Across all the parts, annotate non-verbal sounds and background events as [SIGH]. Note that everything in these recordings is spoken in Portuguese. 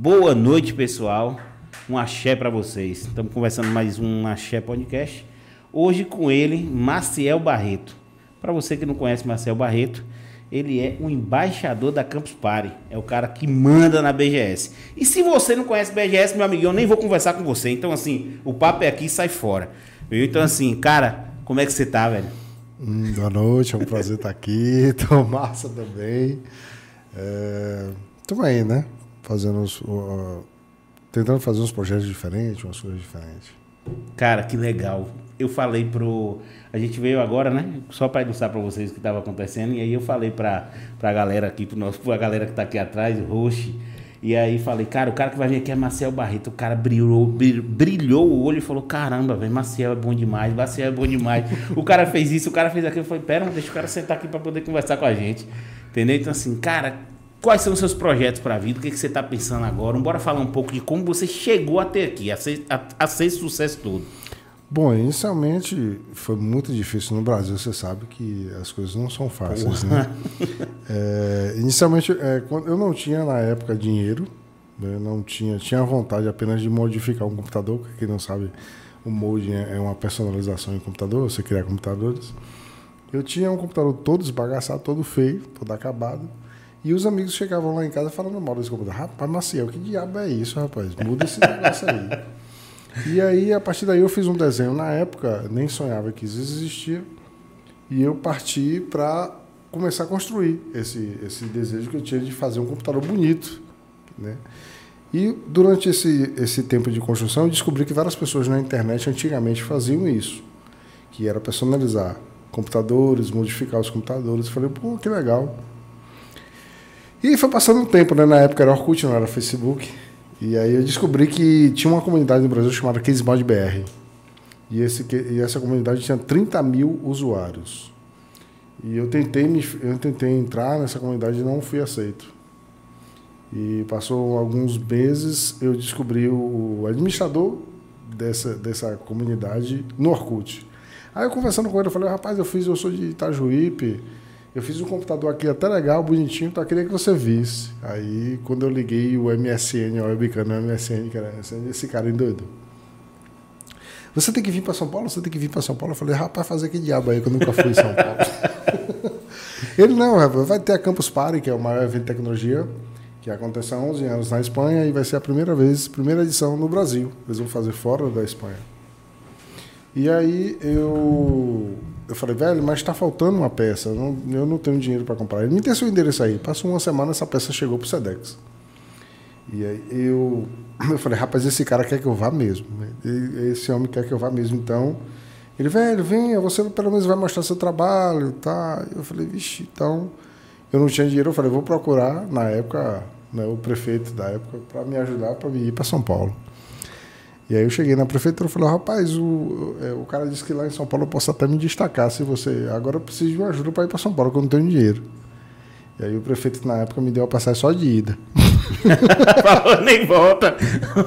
Boa noite, pessoal. Um axé para vocês. Estamos conversando mais um Axé Podcast. Hoje com ele, Maciel Barreto. Para você que não conhece Maciel Barreto, ele é o embaixador da Campus Party. É o cara que manda na BGS. E se você não conhece BGS, meu amigo, eu nem vou conversar com você. Então, assim, o papo é aqui e sai fora. Viu? Então, assim, cara, como é que você tá, velho? Hum, boa noite, é um prazer estar aqui. [LAUGHS] Tô massa também. É, aí, né? Fazendo os, uh, tentando fazer uns projetos diferentes, umas coisas diferentes. Cara, que legal. Eu falei pro. A gente veio agora, né? Só para ilustrar para vocês o que estava acontecendo. E aí eu falei para a galera aqui, pro nosso, pra galera que está aqui atrás, o Roche. E aí falei, cara, o cara que vai vir aqui é Marcel Barreto. O cara brilhou, brilhou o olho e falou: caramba, velho, Marcel é bom demais, Marcel é bom demais. o cara fez isso, o cara fez aquilo. Eu falei: pera, deixa o cara sentar aqui para poder conversar com a gente. Entendeu? Então, assim, cara, quais são os seus projetos para a vida? O que, que você está pensando agora? Bora falar um pouco de como você chegou até aqui, a ser, a, a ser esse sucesso todo. Bom, inicialmente foi muito difícil no Brasil, você sabe que as coisas não são fáceis, né? É, inicialmente, é, eu não tinha na época dinheiro, né? não tinha, tinha vontade apenas de modificar um computador, porque quem não sabe, o molding é, é uma personalização em computador, você criar computadores. Eu tinha um computador todo esbagaçado, todo feio, todo acabado. E os amigos chegavam lá em casa falando mal desse computador. Rapaz, Maciel, que diabo é isso, rapaz? Muda esse negócio aí. E aí, a partir daí, eu fiz um desenho. Na época, nem sonhava que isso existia. E eu parti para começar a construir esse, esse desejo que eu tinha de fazer um computador bonito. Né? E durante esse, esse tempo de construção, eu descobri que várias pessoas na internet antigamente faziam isso, que era personalizar computadores, modificar os computadores. Eu falei, pô, que legal. E foi passando um tempo, né? Na época era Orkut, não era Facebook. E aí eu descobri que tinha uma comunidade no Brasil chamada CaseMod BR. E, esse, e essa comunidade tinha 30 mil usuários. E eu tentei, me, eu tentei entrar nessa comunidade e não fui aceito. E passou alguns meses, eu descobri o administrador dessa, dessa comunidade no Orkut. Aí eu conversando com ele, eu falei, rapaz, eu fiz, eu sou de Itajuípe, eu fiz um computador aqui até legal, bonitinho, eu queria que você visse. Aí, quando eu liguei o MSN, o webcam no MSN, era esse cara doido. Você tem que vir para São Paulo? Você tem que vir para São Paulo? Eu falei, rapaz, fazer que diabo aí que eu nunca fui em São Paulo. [LAUGHS] Ele não, vai ter a Campus Party, que é o maior evento de tecnologia, que acontece há 11 anos na Espanha e vai ser a primeira vez, primeira edição no Brasil. Eles vão fazer fora da Espanha. E aí eu eu falei, velho, mas está faltando uma peça, eu não, eu não tenho dinheiro para comprar. Ele me tem seu endereço aí. Passou uma semana, essa peça chegou para o Sedex. E aí eu, [CLEARS THROAT] eu falei, rapaz, esse cara quer que eu vá mesmo. Esse homem quer que eu vá mesmo. Então, ele, velho, venha, você pelo menos vai mostrar seu trabalho. Tá? Eu falei, vixe, então. Eu não tinha dinheiro, eu falei, vou procurar, na época, né, o prefeito da época, para me ajudar para ir para São Paulo. E aí eu cheguei na prefeitura e falei, rapaz, o, é, o cara disse que lá em São Paulo eu posso até me destacar se você. Agora eu preciso de uma ajuda para ir para São Paulo, que eu não tenho dinheiro. E aí o prefeito na época me deu a passagem só de ida. [LAUGHS] Falou, nem volta.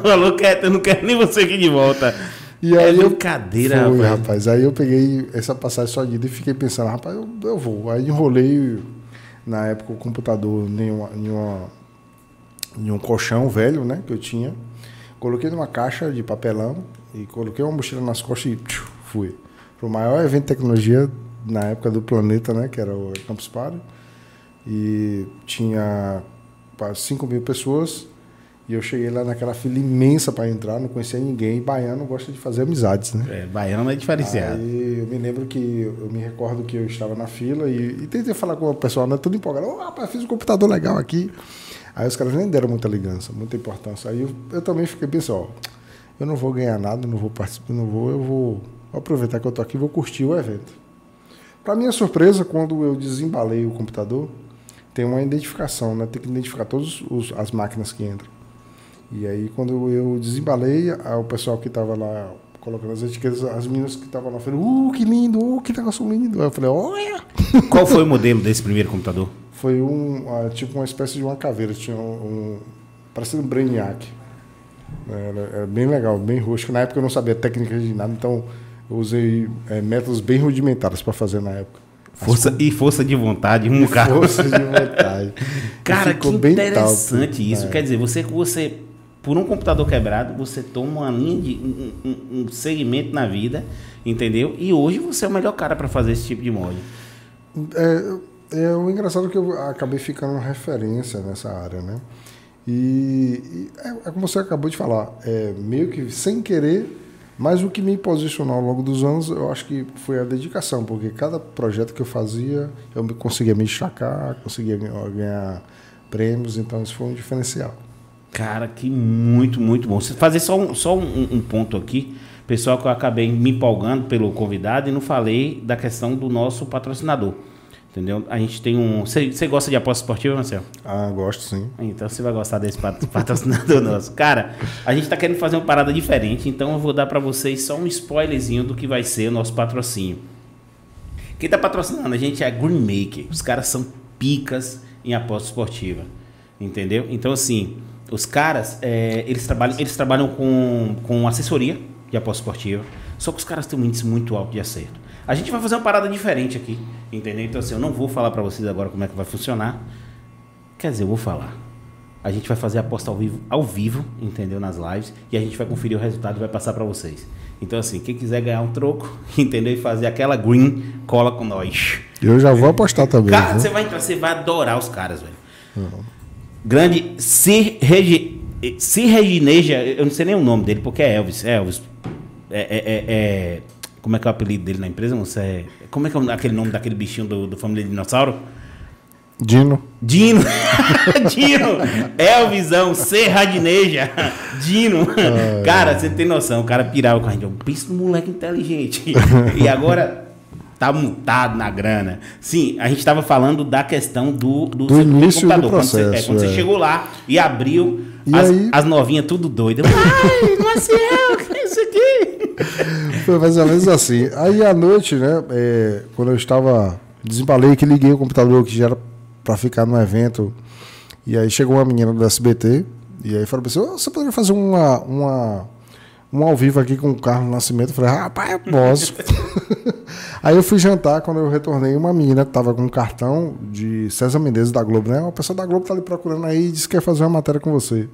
Falou que eu não quero nem você aqui de volta. E aí é brincadeira, foi, rapaz. rapaz. Aí eu peguei essa passagem só de ida e fiquei pensando, rapaz, eu, eu vou. Aí enrolei, na época, o computador em, uma, em, uma, em um colchão velho, né, que eu tinha. Coloquei numa caixa de papelão e coloquei uma mochila nas costas e tchiu, fui. Para o maior evento de tecnologia na época do planeta, né? Que era o Campus Party. E tinha quase 5 mil pessoas. E eu cheguei lá naquela fila imensa para entrar, não conhecia ninguém. E baiano gosta de fazer amizades, né? É, baiano é diferenciado. Aí eu me lembro que, eu me recordo que eu estava na fila e, e tentei falar com o pessoal, né? Tudo empolgado. Oh, rapaz, fiz um computador legal aqui. Aí os caras nem deram muita ligança, muita importância. Aí eu, eu também fiquei pensando, ó, eu não vou ganhar nada, não vou participar, não vou, eu vou aproveitar que eu tô aqui e vou curtir o evento. Para minha surpresa, quando eu desembalei o computador, tem uma identificação, né? Tem que identificar todas as máquinas que entram. E aí, quando eu desembalei, o pessoal que estava lá colocando as etiquetas, as meninas que estavam lá falaram, uh, que lindo, uh, que negócio lindo. Aí eu falei, olha! Qual foi o modelo desse primeiro computador? Foi um, uh, tipo uma espécie de uma caveira, tinha um, um parecendo um Brainiac. Era, era, bem legal, bem rústico. Na época eu não sabia técnica de nada, então eu usei é, métodos bem rudimentares para fazer na época. Força, e força de vontade, um carro. Força de [LAUGHS] vontade. Cara, que interessante top, isso. É. Quer dizer, você, você, por um computador quebrado, você toma uma linha de um, um, um segmento na vida, entendeu? E hoje você é o melhor cara para fazer esse tipo de mod. É, é o engraçado que eu acabei ficando uma referência nessa área, né? E, e é, é, como você acabou de falar, é, meio que sem querer, mas o que me posicionou ao longo dos anos, eu acho que foi a dedicação, porque cada projeto que eu fazia, eu conseguia me destacar, conseguia ganhar prêmios, então isso foi um diferencial. Cara, que muito, muito bom. Fazer só um, só um, um ponto aqui, pessoal, que eu acabei me empolgando pelo convidado e não falei da questão do nosso patrocinador. Entendeu? A gente tem um. Você gosta de aposta esportiva, Marcelo? Ah, gosto sim. Então você vai gostar desse [LAUGHS] patrocinador nosso. Cara, a gente está querendo fazer uma parada diferente, então eu vou dar para vocês só um spoilerzinho do que vai ser o nosso patrocínio. Quem está patrocinando a gente é a Greenmaker. Os caras são picas em aposta esportiva. Entendeu? Então, assim, os caras, é, eles, trabalham, eles trabalham com, com assessoria de aposta esportiva, só que os caras têm um índice muito alto de acerto. A gente vai fazer uma parada diferente aqui, entendeu? Então, assim, eu não vou falar para vocês agora como é que vai funcionar. Quer dizer, eu vou falar. A gente vai fazer a aposta ao vivo, ao vivo, entendeu? Nas lives. E a gente vai conferir o resultado e vai passar para vocês. Então, assim, quem quiser ganhar um troco, [LAUGHS] entendeu? E fazer aquela green, cola com nós. Eu já vou apostar também. Cara, você vai entrar, você vai adorar os caras, velho. Uhum. Grande Sir, Regi, Sir Regineja, eu não sei nem o nome dele, porque é Elvis. É Elvis. É, é, é, é como é que é o apelido dele na empresa? Você é, como é que é aquele nome daquele bichinho do, do Família Dinossauro? Dino. Dino. [LAUGHS] Dino. Elvisão, Serradineja. Dino. Ah, cara, você tem noção. O cara pirava com a gente. Eu penso no moleque inteligente. e agora tá mutado na grana. Sim, a gente estava falando da questão do, do, do início computador. Do processo, quando, você, é, quando é. você chegou lá e abriu, e as, aí... as novinhas tudo doidas. [LAUGHS] Ai, Marcel, que é isso aqui? Foi mais ou menos assim. Aí à noite, né, é, quando eu estava, desembalei que liguei o computador que já era para ficar no evento, e aí chegou uma menina do SBT, e aí falou assim, oh, você poderia fazer uma, uma, um ao vivo aqui com o Carlos Nascimento? Eu falei, rapaz, eu posso. [LAUGHS] aí eu fui jantar, quando eu retornei, uma menina estava com um cartão de César Mendes da Globo, né? Uma pessoa da Globo tá ali procurando aí e disse que quer fazer uma matéria com você.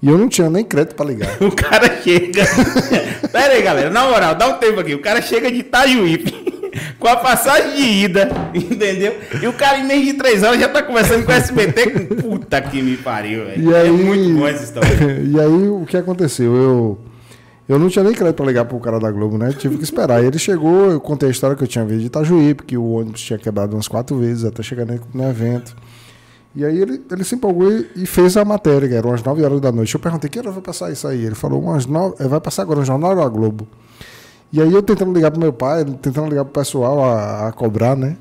E eu não tinha nem crédito para ligar. [LAUGHS] o cara chega. [LAUGHS] Pera aí, galera. Na moral, dá um tempo aqui. O cara chega de Itajuípe. [LAUGHS] com a passagem de ida, entendeu? E o cara em meio de três anos já tá conversando com o SBT. Com... Puta que me pariu, velho. É muito bom essa história. e aí, o que aconteceu? Eu. Eu não tinha nem crédito para ligar pro cara da Globo, né? Tive que esperar. Ele chegou, eu contei a história que eu tinha visto de Itajuípe, que o ônibus tinha quebrado umas quatro vezes até chegar no evento. E aí ele, ele se empolgou e, fez a matéria, que eram umas 9 horas da noite. Eu perguntei, que hora vai passar isso aí? Ele falou, umas 9, é, vai passar agora no Jornal da Globo. E aí eu tentando ligar pro meu pai, tentando ligar pro pessoal a, a cobrar, né?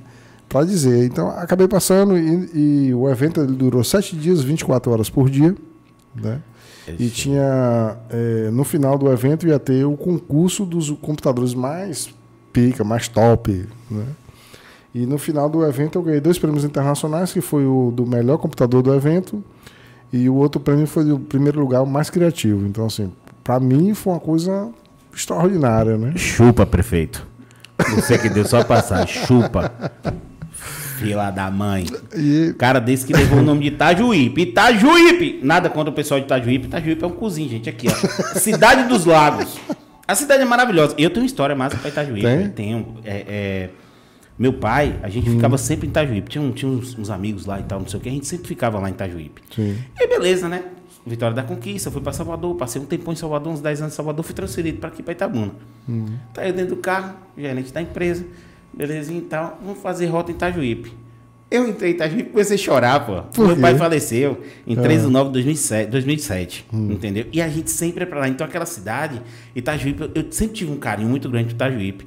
Para dizer. Então acabei passando e, e, o evento durou 7 dias, 24 horas por dia, né? E tinha, é, no final do evento ia ter o concurso dos computadores mais pica, mais top, né? E no final do evento eu ganhei dois prêmios internacionais, que foi o do melhor computador do evento e o outro prêmio foi o primeiro lugar, o mais criativo. Então, assim, para mim foi uma coisa extraordinária, né? Chupa, prefeito. Você que deu só passar, chupa. Fila da mãe. E... Cara desse que levou o nome de Itajuípe. Itajuípe! Nada contra o pessoal de Itajuípe. Itajuípe é um cozinho, gente. Aqui, ó. Cidade dos Lagos. A cidade é maravilhosa. Eu tenho uma história massa pra Itajuípe. Tem? Tenho. É, é... Meu pai, a gente hum. ficava sempre em Itajuípe. Tinha, um, tinha uns, uns, amigos lá e tal, não sei o que. A gente sempre ficava lá em Itajuípe. Sim. E beleza, né? Vitória da Conquista, fui para Salvador, passei um tempão em Salvador, uns 10 anos em Salvador, fui transferido para aqui, para Itabuna. Hum. Tá eu dentro do carro, gerente da empresa, belezinha e tal, vamos fazer rota em Itajuípe. Eu entrei em Itajuípe comecei a chorar, pô. Por Meu quê? pai faleceu em 3 de 9 de 2007, 2007 hum. entendeu? E a gente sempre é para lá. Então aquela cidade, Itajuípe, eu sempre tive um carinho muito grande por Itajuípe.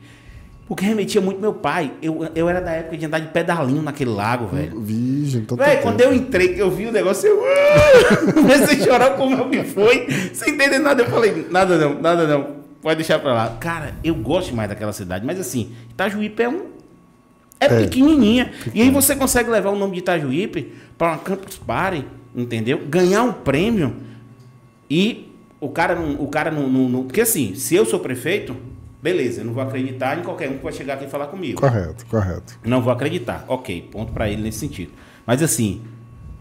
Porque remetia muito meu pai. Eu, eu era da época de andar de pedalinho naquele lago, velho. Virgem, então Velho, quando eu entrei, que eu vi o negócio, eu uh, [LAUGHS] comecei a chorar como é que foi. Sem entender nada. Eu falei, nada não, nada não. Pode deixar pra lá. Cara, eu gosto mais daquela cidade. Mas assim, Itajuípe é um. É, é pequenininha. E aí você consegue levar o nome de Itajuípe para uma Campus Party, entendeu? Ganhar um prêmio e o cara não. O cara não, não, não. Porque assim, se eu sou prefeito Beleza, eu não vou acreditar em qualquer um que vai chegar aqui e falar comigo. Correto, correto. Não vou acreditar. Ok, ponto pra ele nesse sentido. Mas assim,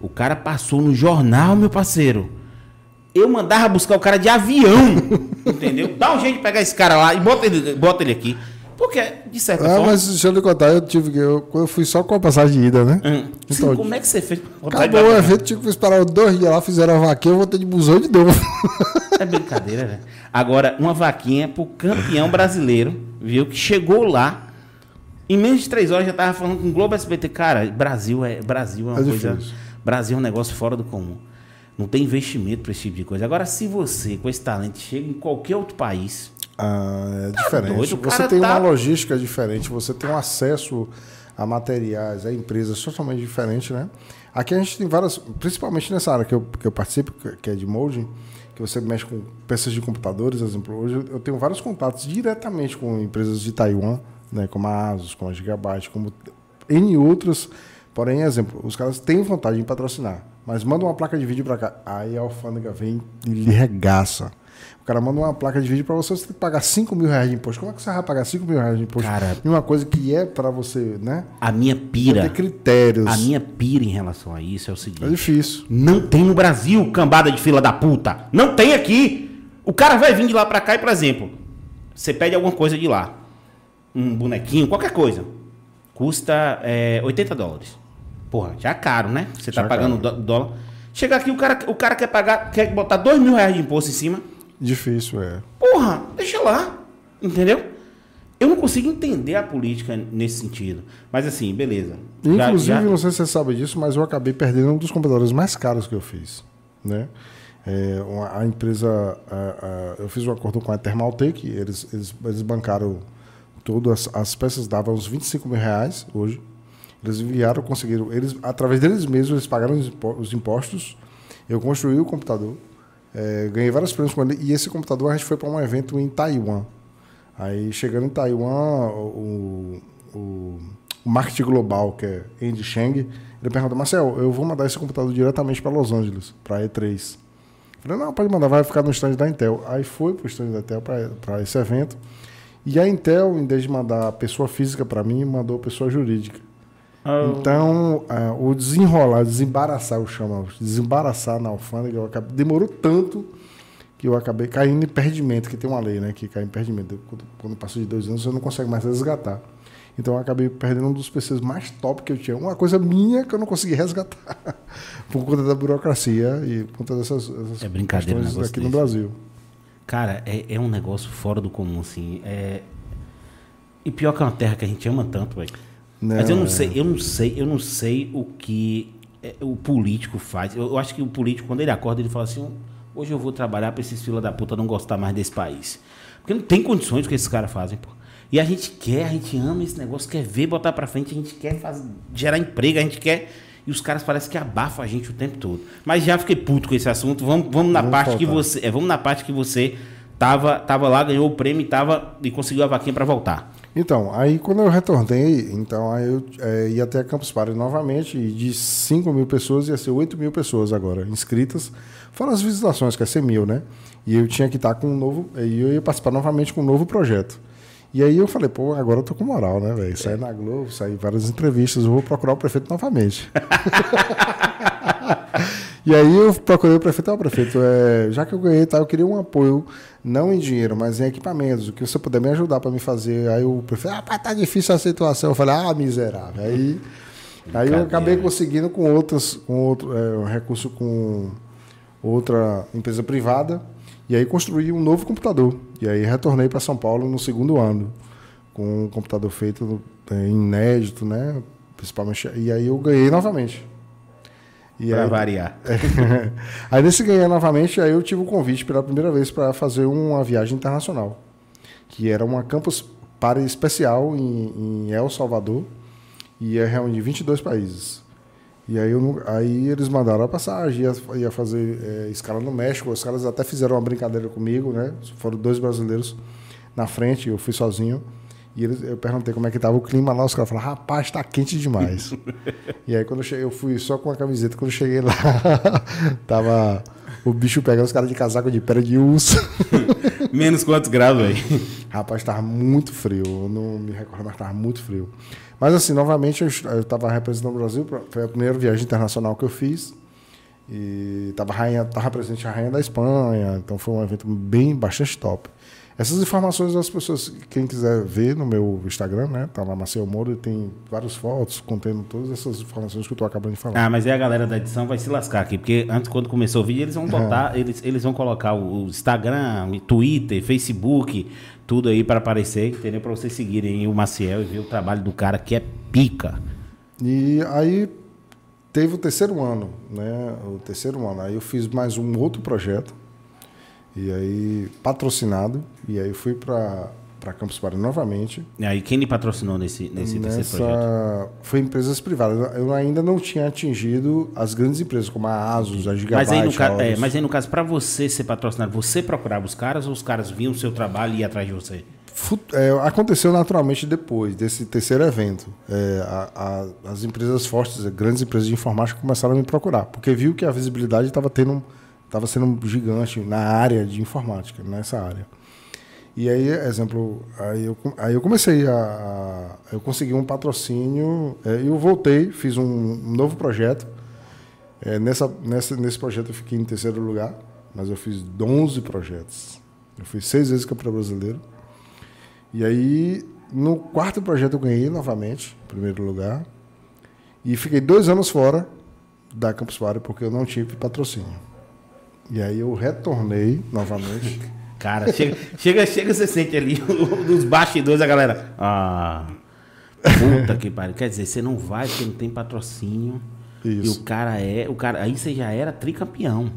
o cara passou no jornal, meu parceiro. Eu mandava buscar o cara de avião. [LAUGHS] entendeu? Dá um jeito de pegar esse cara lá e bota ele, bota ele aqui. Porque, de certa Ah, forma. mas deixa eu lhe contar, eu tive que. Eu, eu fui só com a passagem de ida, né? Hum, Então, como é que você fez? Acabou o evento, tive que esperar dois dias lá, fizeram a vaquinha, eu voltei de busão de novo. É brincadeira, né? Agora, uma vaquinha pro campeão brasileiro, viu? Que chegou lá. Em menos de três horas já tava falando com o Globo SBT. Cara, Brasil é, Brasil é uma É coisa. difícil. Brasil é um negócio fora do comum. Não tem investimento para esse tipo de coisa. Agora, se você, com esse talento, chega em qualquer outro país. Ah, é diferente. doido, você tem tá- uma logística diferente, você tem um acesso a materiais, a empresas totalmente diferente, né? Aqui a gente tem várias, principalmente nessa área que eu, que eu participo, que- é de molding, que você mexe com peças de computadores, exemplo. Hoje eu- eu tenho vários contatos diretamente com empresas de Taiwan, né, como a Asus, como a Gigabyte, como N outras. Porém, exemplo, os caras têm vontade de patrocinar, mas manda uma placa de vídeo para cá. Aí a alfândega vem e lhe regaça. O cara manda uma placa de vídeo para você, você tem que pagar 5 mil reais de imposto. Como é que você vai pagar 5 mil reais de imposto? Cara- E uma coisa que é para você, né? A minha pira. ter critérios. A minha pira em relação a isso é o É seguinte. difícil. Não tem no Brasil cambada de fila da puta. Não tem aqui. O cara vai vir de lá pra cá e, por exemplo, você pede alguma coisa de lá. Um bonequinho, qualquer coisa. Custa é, 80 dólares. Porra, já é caro, né? Você tá Já pagando dó- dólar. Chega aqui, o cara, o cara quer pagar, quer botar 2 mil reais de imposto em cima. Difícil, é. Porra, deixa lá. Entendeu? Eu não consigo entender a política nesse sentido. Mas assim, beleza. Já- Inclusive, já- não sei se você sabe disso, mas eu acabei perdendo um dos computadores mais caros que eu fiz. Né? É, a empresa, a- a- eu fiz um acordo com a Thermaltake, eles, eles, eles bancaram todas as, as peças, davam uns 25 mil reais hoje. Eles enviaram, conseguiram, eles, através deles mesmos, eles pagaram os impostos. Eu construí o computador, é, ganhei vários prêmios com ele, e esse computador a gente foi para um evento em Taiwan. Aí chegando em Taiwan, o, o, o marketing global, que é Andy Cheng, ele perguntou, Marcel, eu vou mandar esse computador diretamente para Los Angeles, para E3. Eu Falei, não, pode mandar, vai ficar no stand da Intel. Aí foi para o stand da Intel para esse evento. E a Intel, em vez de mandar pessoa física para mim, mandou pessoa jurídica. Ah, Então, ah, o desenrolar, desembaraçar, eu chamo, desembaraçar na alfândega, eu acabei- demorou tanto que eu acabei caindo em perdimento, que tem uma lei, né, que cai em perdimento. Quando, quando passa de dois anos, você não consegue mais resgatar. Então, eu acabei perdendo um dos PCs mais top que eu tinha. Uma coisa minha que eu não consegui resgatar [LAUGHS] por conta da burocracia e por conta dessas, dessas É brincadeira questões aqui no desse. Brasil. Cara, é, é um negócio fora do comum, assim. É... E pior que é uma terra que a gente ama tanto, velho. Mas eu não é. sei, eu não sei, eu não sei o que é, o político faz. Eu, eu acho que o político, quando ele acorda, ele fala assim: hoje eu vou trabalhar pra esses fila da puta não gostar mais desse país. Porque não tem condições do que esses caras fazem, pô. E a gente quer, a gente ama esse negócio, quer ver, botar pra frente, a gente quer fazer, gerar emprego, a gente quer. E os caras parecem que abafam a gente o tempo todo. Mas já fiquei puto com esse assunto. Vamos, vamos na Vamos parte que você. É, vamos na parte que você tava, tava lá, ganhou o prêmio e, tava, e conseguiu a vaquinha pra voltar. Então, aí quando eu retornei, então aí eu é, ia até a Campus Party novamente, e de 5 mil pessoas ia ser 8 mil pessoas agora, inscritas. Fora as visitações, que ia ser mil, né? E eu tinha que estar com um novo. E eu ia participar novamente com um novo projeto. E aí eu falei, pô, agora eu tô com moral, né, velho? Saí na Globo, saí várias entrevistas, eu vou procurar o prefeito novamente. [LAUGHS] E aí eu procurei o prefeito, ó, prefeito, é, já que eu ganhei, tá, eu queria um apoio, não em dinheiro, mas em equipamentos, o que você puder me ajudar para me fazer. Aí o prefeito, ah, tá difícil a situação. Eu falei, ah, miserável. Aí, aí eu acabei conseguindo com outras, com outro é, um recurso com outra empresa privada, e aí construí um novo computador. E aí retornei para São Paulo no segundo ano, com um computador feito é, inédito, né? Principalmente. E aí eu ganhei novamente. E Pra aí, variar. [LAUGHS] aí nesse ganhar novamente, aí eu tive o convite pela primeira vez para fazer uma viagem internacional, que era uma campus para especial em, em El Salvador, e ia reunir 22 países. E aí, eu, aí eles mandaram a passagem, ia, ia fazer é, escala no México, os caras até fizeram uma brincadeira comigo, né? Foram dois brasileiros na frente, eu fui sozinho. E eles, eu perguntei como é que estava o clima lá, os caras falaram, rapaz, está quente demais. [LAUGHS] e aí quando eu cheguei, eu fui só com a camiseta, quando eu cheguei lá, [LAUGHS] tava o bicho pega os caras de casaco de pele de urso. [LAUGHS] Menos quantos graus, velho? Rapaz, tava muito frio. Eu não me recordo, mas tava muito frio. Mas assim, novamente, eu estava representando o Brasil. Foi a primeira viagem internacional que eu fiz. E estava rainha, tava presente a rainha da Espanha. Então foi um evento bem bastante top. Essas informações as pessoas, quem quiser ver no meu Instagram, né? Tá lá Marcel Moro e tem várias fotos contendo todas essas informações que eu tô acabando de falar. Ah, mas aí a galera da edição vai se lascar aqui, porque antes, quando começou o vídeo, eles vão botar, é. eles, eles vão colocar o Instagram, Twitter, Facebook, tudo aí para aparecer, entendeu? Para vocês seguirem o Maciel e ver o trabalho do cara que é pica. E aí teve o terceiro ano, né? O terceiro ano. Aí eu fiz mais um outro projeto e aí, patrocinado, e aí fui para para Campus Party novamente. E aí, quem me patrocinou nesse, nesse Nessa... terceiro projeto? Foi empresas privadas. Eu ainda não tinha atingido as grandes empresas, como a Asus, a Gigabyte, mas aí no, ca... é, mas aí, no caso, para você ser patrocinado, você procurava os caras ou os caras viam o seu trabalho e iam atrás de você? É, aconteceu naturalmente depois desse terceiro evento. É, a, a, as empresas fortes, grandes empresas de informática começaram a me procurar, porque viu que a visibilidade estava tendo... Um, estava sendo gigante na área de informática, nessa área. E aí, exemplo, aí eu, aí eu comecei a, a Eu consegui um patrocínio, é, eu voltei, fiz um, um novo projeto. É, nessa, nessa, nesse projeto eu fiquei em terceiro lugar, mas eu fiz 11 projetos. Eu fui seis vezes campeão brasileiro. E aí, no quarto projeto eu ganhei novamente, primeiro lugar. E fiquei dois anos fora da Campus Party porque eu não tive patrocínio. E aí eu retornei novamente. [LAUGHS] Cara, chega, chega, chega, você sente ali [LAUGHS] dos bastidores a galera. Ah, puta que pariu. Quer dizer, você não vai porque não tem patrocínio. Isso. E o cara é. O cara, aí você já era tricampeão.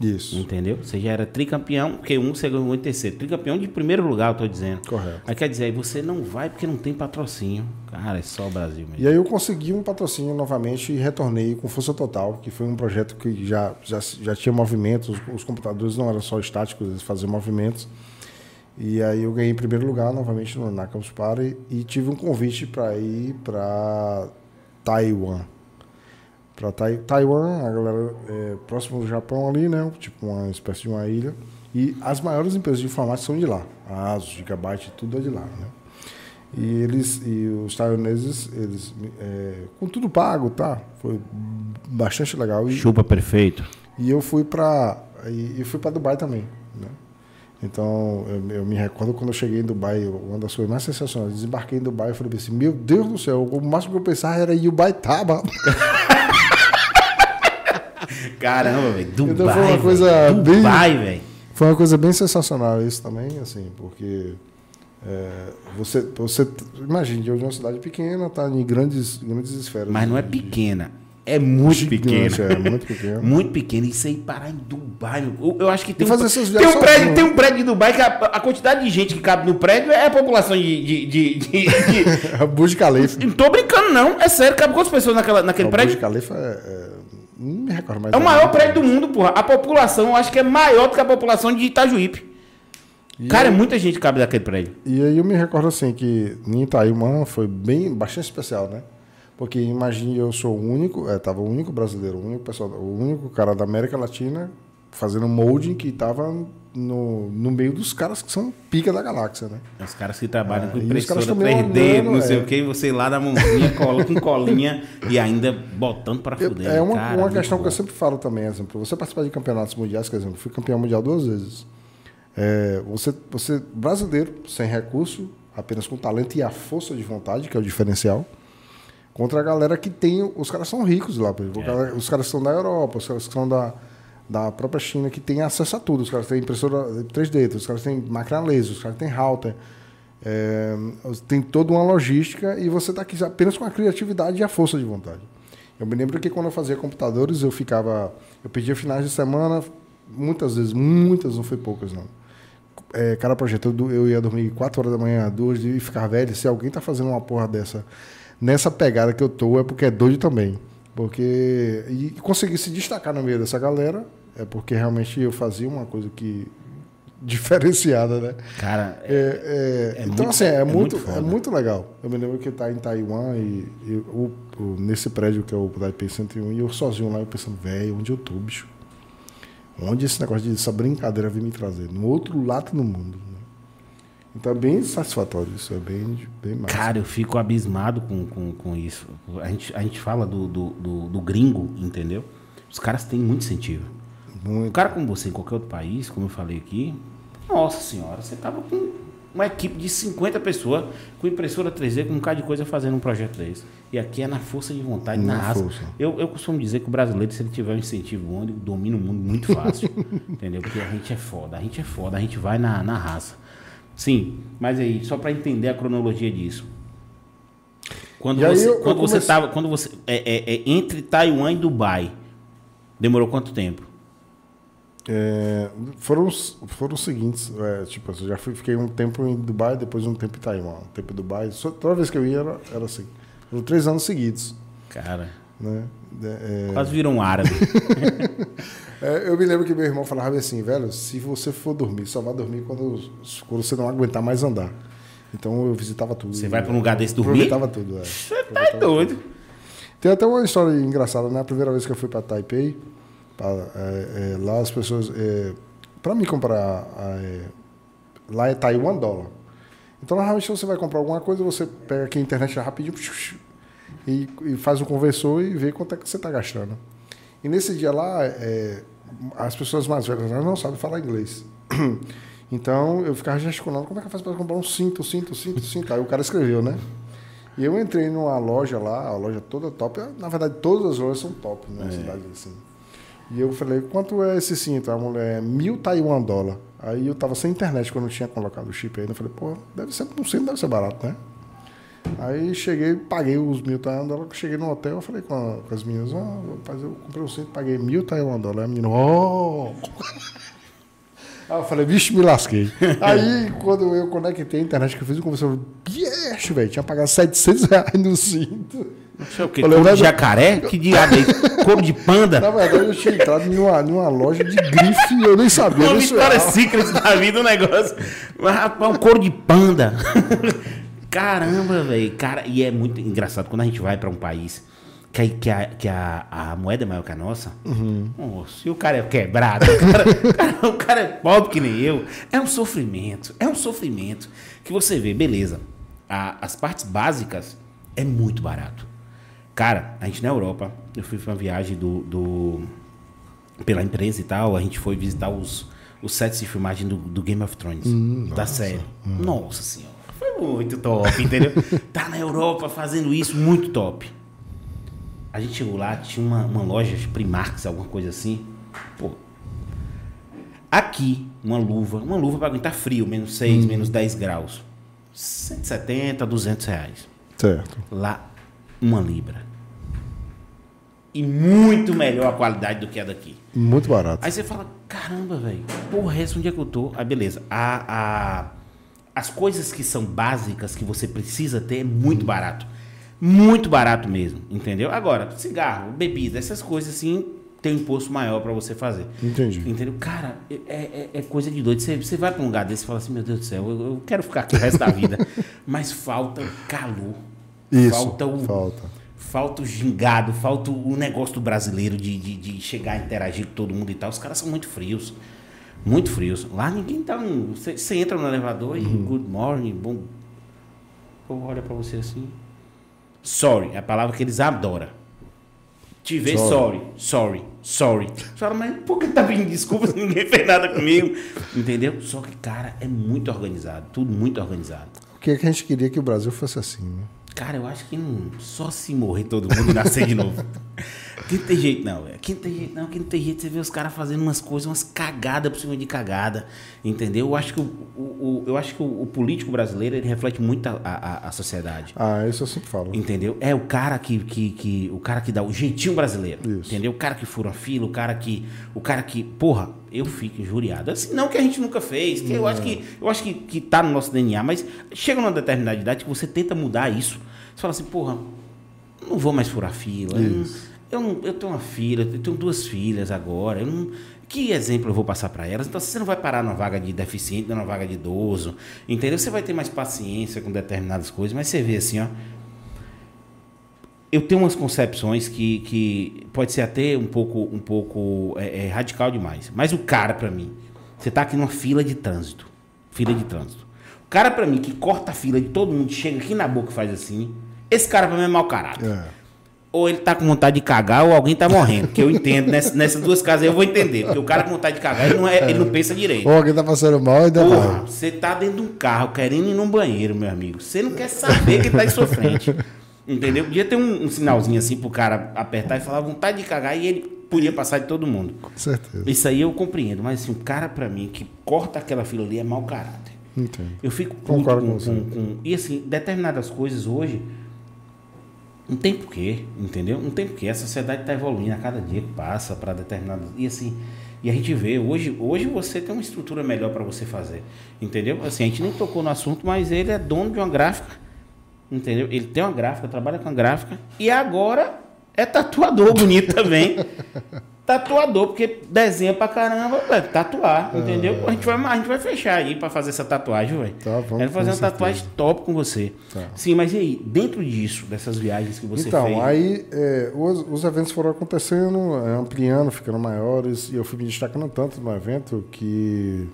Isso. Entendeu? Você já era tricampeão, porque um você ganhou em terceiro. Tricampeão de primeiro lugar, eu tô dizendo. Correto. Aí quer dizer, aí você não vai porque não tem patrocínio. Cara, é só o Brasil mesmo. E aí eu consegui um patrocínio novamente e retornei com força total, que foi um projeto que já, já, já tinha movimentos, os, os computadores não eram só estáticos, eles faziam movimentos. E aí eu ganhei em primeiro lugar novamente na Campus Party e tive um convite para ir para Taiwan para tai, Taiwan, a galera é, próximo do Japão ali, né? Tipo uma espécie de uma ilha. E as maiores empresas de informática são de lá. A ASUS, Gigabyte, tudo é de lá, né? E eles e os taiwaneses, eles é, com tudo pago, tá? Foi bastante legal. E, Chupa perfeito. E eu fui para e, e, fui para Dubai também, né? Então, eu, eu, me recordo quando eu cheguei em Dubai, uma das coisas mais sensacionais, desembarquei em Dubai e falei assim, meu Deus do céu, o máximo que eu pensava era ir Ubaitaba. [LAUGHS] Caramba, velho. Dubai. Então foi uma coisa véio. bem. Dubai, velho. Foi uma coisa bem sensacional isso também, assim, porque é, você, você imagine, de uma cidade pequena, tá em grandes, grandes esferas. Mas não é pequena. É muito pequena. É, muito [LAUGHS] pequena. muito pequena. Isso aí parar em Dubai. Eu, eu acho que tem, um, tem, um prédio, tem um prédio de Dubai que a, a, quantidade de gente que cabe no prédio é a população de. de, de, de, de... [LAUGHS] Burj Khalifa. Não tô brincando, não. É sério, cabe quantas pessoas naquela, naquele prédio? Burj Khalifa é, é não me recordo mais. É o maior prédio do mundo, porra. A população, eu acho que é maior do que a população de Itajuípe. E Cara, é muita gente cabe daquele prédio. E aí eu me recordo assim que em Itaimã foi bem bastante especial, né? Porque imagine eu sou o único, é, tava o único brasileiro, o único pessoal, o único cara da América Latina fazendo molding que estava no, no meio dos caras que são pica da galáxia, né? Os caras que trabalham é, com impressora 3D, não sei é. o que, você lá na mãozinha, cola com colinha e ainda botando para fuder. É uma, cara, uma questão bom. que eu sempre falo também, exemplo, você participar de campeonatos mundiais, por exemplo, fui campeão mundial duas vezes. É, você, você, brasileiro, sem recurso, apenas com talento e a força de vontade, que é o diferencial, contra a galera que tem. Os caras são ricos lá, é. os caras são da Europa, os caras são da da própria China que tem acesso a tudo. Os caras têm impressora 3D, os caras têm máquina laser, os caras têm router. É, tem toda uma logística e você está aqui apenas com a criatividade e a força de vontade. Eu me lembro que quando eu fazia computadores, eu ficava. Eu pedia finais de semana, muitas vezes, muitas, não foi poucas, não. É, cada projeto, eu, eu ia dormir 4 horas da manhã, 2 e ficar velho. Se alguém está fazendo uma porra dessa, nessa pegada que eu tô, é porque é doido também. Porque. E conseguir se destacar no meio dessa galera é porque realmente eu fazia uma coisa que. [LAUGHS] diferenciada, né? Cara. É, é, é então, muito, assim, é, é muito, muito é muito legal. Eu me lembro que tá em Taiwan e, e o, o, nesse prédio que é o Taipei 101, e eu sozinho lá, eu pensando, velho, onde eu tô, bicho? Onde esse negócio dessa brincadeira vem me trazer? No outro lado do mundo. Então é bem satisfatório isso, é bem, bem massa. Cara, eu fico abismado com, com, com isso. A gente, a gente fala do, do, do, do gringo, entendeu? Os caras têm muito incentivo. Muito. Um cara como você em qualquer outro país, como eu falei aqui, nossa senhora, você tava com uma equipe de 50 pessoas, com impressora 3D, com um bocado de coisa fazendo um projeto desse. E aqui é na força de vontade, na, Na. Eu, eu costumo dizer que o brasileiro, se ele tiver um incentivo bom, ele domina o mundo muito fácil. [LAUGHS] entendeu? Porque a gente é foda, a gente é foda, a gente vai na, na raça. Sim, mas aí, só para entender a cronologia disso. Quando E você, quando você tava, quando você é, é- é entre Taiwan e Dubai, demorou quanto tempo? É, foram, os- foram os seguintes, é, tipo, eu já fui, fiquei um tempo em Dubai, depois um tempo em Taiwan. Um tempo em Dubai, só, toda vez que eu ia era, era assim. Foram três anos seguidos, Cara, né? É, quase virou um árabe. [LAUGHS] é, eu me lembro que meu irmão falava assim, velho, se você for dormir, só vai dormir quando, quando você não aguentar mais andar. Então eu visitava tudo. Você vai pra um lugar desse dormir? Aproveitava tudo, é. Você tá doido. Tem até uma história engraçada, né? A primeira vez que eu fui para Taipei, pra, é, é, lá as pessoas. É, para mim comprar. é, lá é Taiwan dólar. Então, normalmente, você vai comprar alguma coisa, você pega aqui a internet rapidinho e, e faz um conversor e vê quanto é que você está gastando. E nesse dia lá, é, as pessoas mais velhas não sabem falar inglês. [CLEARS THROAT] Então, eu ficava gesticulando, como é que eu faço para comprar um cinto, cinto, cinto, cinto? Aí o cara escreveu, né? E eu entrei numa loja lá, a loja toda top. Na verdade, todas as lojas são top na cidade, assim. E eu falei, quanto é esse cinto? A mulher, mil Taiwan dólar. Aí eu tava sem internet quando eu tinha colocado o chip ainda. Eu falei, pô, deve ser, um cinto deve ser barato, né? Aí cheguei, paguei os mil Taiwan dólar. Cheguei no hotel, falei com, a- com as meninas, ó, rapaz, eu comprei um cinto, paguei mil Taiwan dólar. Aí a menina, oh! [LAUGHS] Aí eu falei, vixe, me lasquei. [LAUGHS] Aí, quando eu conectei a internet que eu fiz, eu falei, yes, velho, tinha pagado 700 reais no cinto. É o quê? Falei, Couro de jacaré? Que diabo isso? Couro de panda? Na verdade, eu tinha entrado numa, numa loja de grife e eu nem sabia. Uma Vitória. Secret da vida, um negócio. Mas, rapaz, um couro de panda. [LAUGHS] Caramba, velho. Cara, e é muito engraçado quando a gente vai pra um país que, a- que, a, que a, a moeda é maior que a nossa. Nossa, e o cara é quebrado. [LAUGHS] O cara, cara- o cara é pobre que nem eu. É um sofrimento. É um sofrimento. Que você vê, beleza. a- as partes básicas é muito barato. Cara, a gente na Europa, eu fui pra uma viagem do, do pela empresa e tal, a gente foi visitar os, os sets de filmagem do, do Game of Thrones, da série. Nossa senhora, foi muito top, entendeu? [LAUGHS] tá na Europa fazendo isso, muito top. A gente chegou lá, tinha uma, uma loja de Primarks, alguma coisa assim. Pô, aqui, uma luva, uma luva para aguentar frio, menos 6, menos 10 graus. 170, 200 reais. Certo. Lá, uma libra. E muito melhor a qualidade do que a daqui. Muito barato. Aí você fala, caramba, velho, porra, essa onde é que eu tô? Aí beleza. A, a, as coisas que são básicas que você precisa ter é muito barato. Muito barato mesmo, entendeu? Agora, cigarro, bebida, essas coisas assim, tem um imposto maior pra você fazer. Entendi. Entendeu? Cara, é, é, é coisa de doido. Você, você vai pra um lugar desse e fala assim, meu Deus do céu, eu, eu quero ficar aqui o resto da vida. [LAUGHS] Mas falta calor. Isso. Falta o, Falta. falta o gingado, falta o negócio do brasileiro de, de, de chegar a interagir com todo mundo e tal. Os caras são muito frios. Muito frios. Lá ninguém tá. Você você entra no elevador e good morning, bom. O povo olha pra você assim. Sorry, é a palavra que eles adoram. Te ver, sorry, sorry, sorry. Você fala, mas por que tá pedindo desculpa se [LAUGHS] ninguém fez nada comigo? Entendeu? Só que, cara, é muito organizado. Tudo muito organizado. O que, é que a gente queria que o Brasil fosse assim, né? Cara, eu acho que só se morrer todo mundo e nascer de novo. [LAUGHS] Que não tem jeito não, velho. Que não tem jeito não, que não tem jeito. Você vê os caras fazendo umas coisas, umas cagadas por cima de cagada. Entendeu? Eu acho que o, o- o- eu acho que o, o político brasileiro ele reflete muito a, a, a sociedade. Ah, isso eu sempre falo. Entendeu? É o cara que, que, que o cara que dá o jeitinho brasileiro. Isso. Entendeu? O cara que fura a fila, o cara que o cara que, porra, eu fico injuriado. Assim, não que a gente nunca fez, que eu acho que eu acho que, que tá no nosso DNA, mas chega numa determinada idade que você tenta mudar isso. Você fala assim, porra, não vou mais furar fila. Isso. Eu, não- eu tenho uma filha, eu tenho duas filhas agora. Eu não, que exemplo eu vou passar para elas? Então você não vai parar numa vaga de deficiente, numa vaga de idoso, entendeu? Você vai ter mais paciência com determinadas coisas, mas você vê assim, ó, eu tenho umas concepções que, que pode ser até um pouco, um pouco é, é, radical demais. Mas o cara, para mim, você tá aqui numa fila de trânsito. Fila de trânsito. O cara, para mim, que corta a fila de todo mundo, chega aqui na boca e faz assim. Esse cara, pra mim, é mau caráter. É. Ou ele tá com vontade de cagar ou alguém tá morrendo. Que eu entendo. Nessas, nessas duas casas aí eu vou entender. Porque o cara com vontade de cagar, ele não, é, ele não pensa direito. Ou alguém tá passando mal e ainda Porra, você tá dentro de um carro querendo ir num banheiro, meu amigo. Você não quer saber quem tá em sua frente. Entendeu? Podia ter um, um, sinalzinho assim pro cara apertar e falar vontade de cagar e ele podia passar de todo mundo. Com certeza. Isso aí eu compreendo. Mas assim, o cara, pra mim, que corta aquela fila ali é mau caráter. Entendo. Eu fico com, com, com, com, E assim, determinadas coisas hoje. Não tem porquê, entendeu? Não tem porquê. A sociedade está evoluindo a cada dia que passa para determinadas. E assim, e a gente vê, hoje, hoje você tem uma estrutura melhor para você fazer. Entendeu? Assim, a gente nem tocou no assunto, mas ele é dono de uma gráfica Entendeu? Ele tem uma gráfica, trabalha com a gráfica. E agora é tatuador bonito também. Tatuador, porque desenha pra caramba, é, tatuar, é, entendeu? A gente, vai, a gente vai fechar aí pra fazer essa tatuagem, velho. Tá, vamos Quero fazer uma tatuagem top com você. Tá. Sim, mas e aí, dentro disso, dessas viagens que você então, fez? Então, aí é, os, os, eventos foram acontecendo, é, ampliando, ficando maiores, e eu fui me destacando tanto no evento que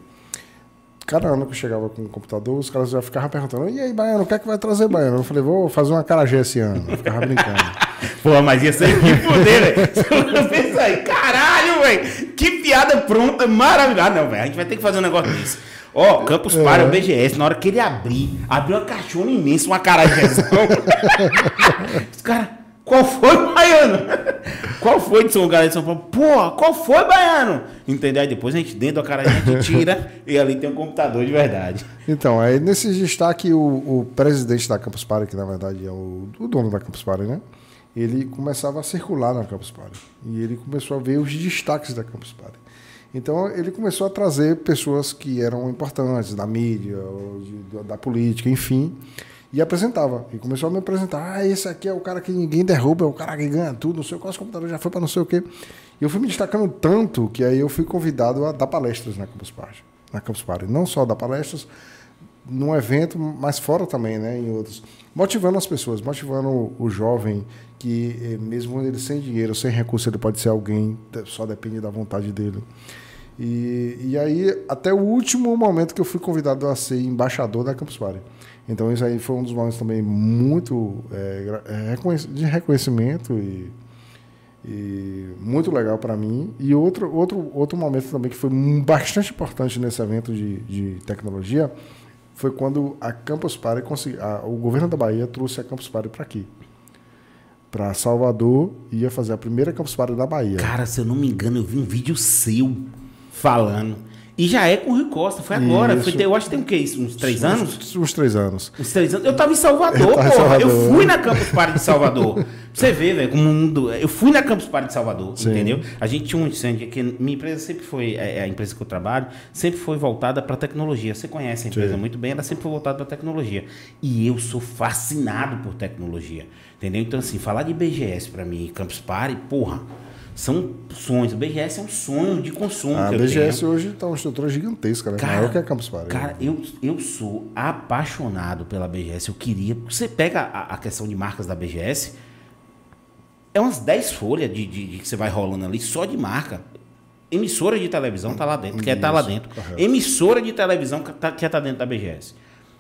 cada ano que eu chegava com o computador, os caras já ficavam perguntando: e aí, Baiano, o que é que vai trazer, Baiano? Eu falei: vou fazer uma carajé esse ano. Eu ficava brincando. [LAUGHS] Pô, mas ia ser [LAUGHS] que poder, velho. [LAUGHS] Aí, caralho, velho. Que piada pronta, maravilhosa. Ah, não, velho, a gente vai ter que fazer um negócio desse. Ó, oh, Campus é. Party, o BGS, na hora que ele abrir, abriu uma caixona imensa, uma carajézão. Os [LAUGHS] caras. Qual foi, Baiano? Qual foi de São Galera de São Paulo? Pô, qual foi, Baiano? Entendeu? Aí depois a gente, dentro da cara, a gente tira e ali tem um computador de verdade. Então, aí nesse destaque, o, o presidente da Campus Party, que na verdade é o, o dono da Campus Party, né? Ele começava a circular na Campus Party. E ele começou a ver os destaques da Campus Party. Então ele começou a trazer pessoas que eram importantes da mídia, de, da política, enfim e apresentava. E começou a me apresentar. Ah, esse aqui é o cara que ninguém derruba, é o cara que ganha tudo, não sei qual computador já foi para não sei o quê. E eu fui me destacando tanto que aí eu fui convidado a dar palestras na Campus Party. Na Campus Party. Não só dar palestras num evento, mas fora também, né, em outros. Motivando as pessoas, motivando o jovem que, eh, mesmo ele sem dinheiro, sem recurso, ele pode ser alguém, só depende da vontade dele. E, e aí, até o último momento que eu fui convidado a ser embaixador da Campus Party. Então isso aí foi um dos momentos também muito é, de reconhecimento e, e muito legal para mim. E outro, outro, outro momento também que foi bastante importante nesse evento de, de tecnologia foi quando a Campus Party a, o governo da Bahia trouxe a Campus Party para aqui. Para Salvador, ia fazer a primeira Campus Party da Bahia. Cara, se eu não me engano, eu vi um vídeo seu falando e já é com o Rui Costa, foi agora. Foi eu acho que tem o quê? Isso, uns três anos? Uns, uns, três anos. Uns três anos. Eu tava em Salvador, pô. Salvador. Eu fui na Campus Party de Salvador. pra você ver, velho, como o mundo. Eu fui na Campus Party de Salvador, Sim. entendeu? A gente tinha um incêndio que minha empresa sempre foi, é, é a empresa que eu trabalho, sempre foi voltada para tecnologia. Você conhece a empresa Sim. muito bem, ela sempre foi voltada para tecnologia. E eu sou fascinado por tecnologia, entendeu? Então, assim, falar de BGS para mim, Campus Party, porra são sonhos. O BGS é um sonho de consumo. A BGS tenho. hoje está uma estrutura gigantesca, né? Cara, Maior que a Campus Party. Cara, eu, eu sou apaixonado pela BGS. Eu queria. Você pega a, a questão de marcas da BGS, é umas 10 folhas de, de, de, que você vai rolando ali só de marca. Emissora de televisão tá lá dentro, Isso, quer estar tá lá dentro. Correto. Emissora de televisão que tá, quer estar tá dentro da BGS.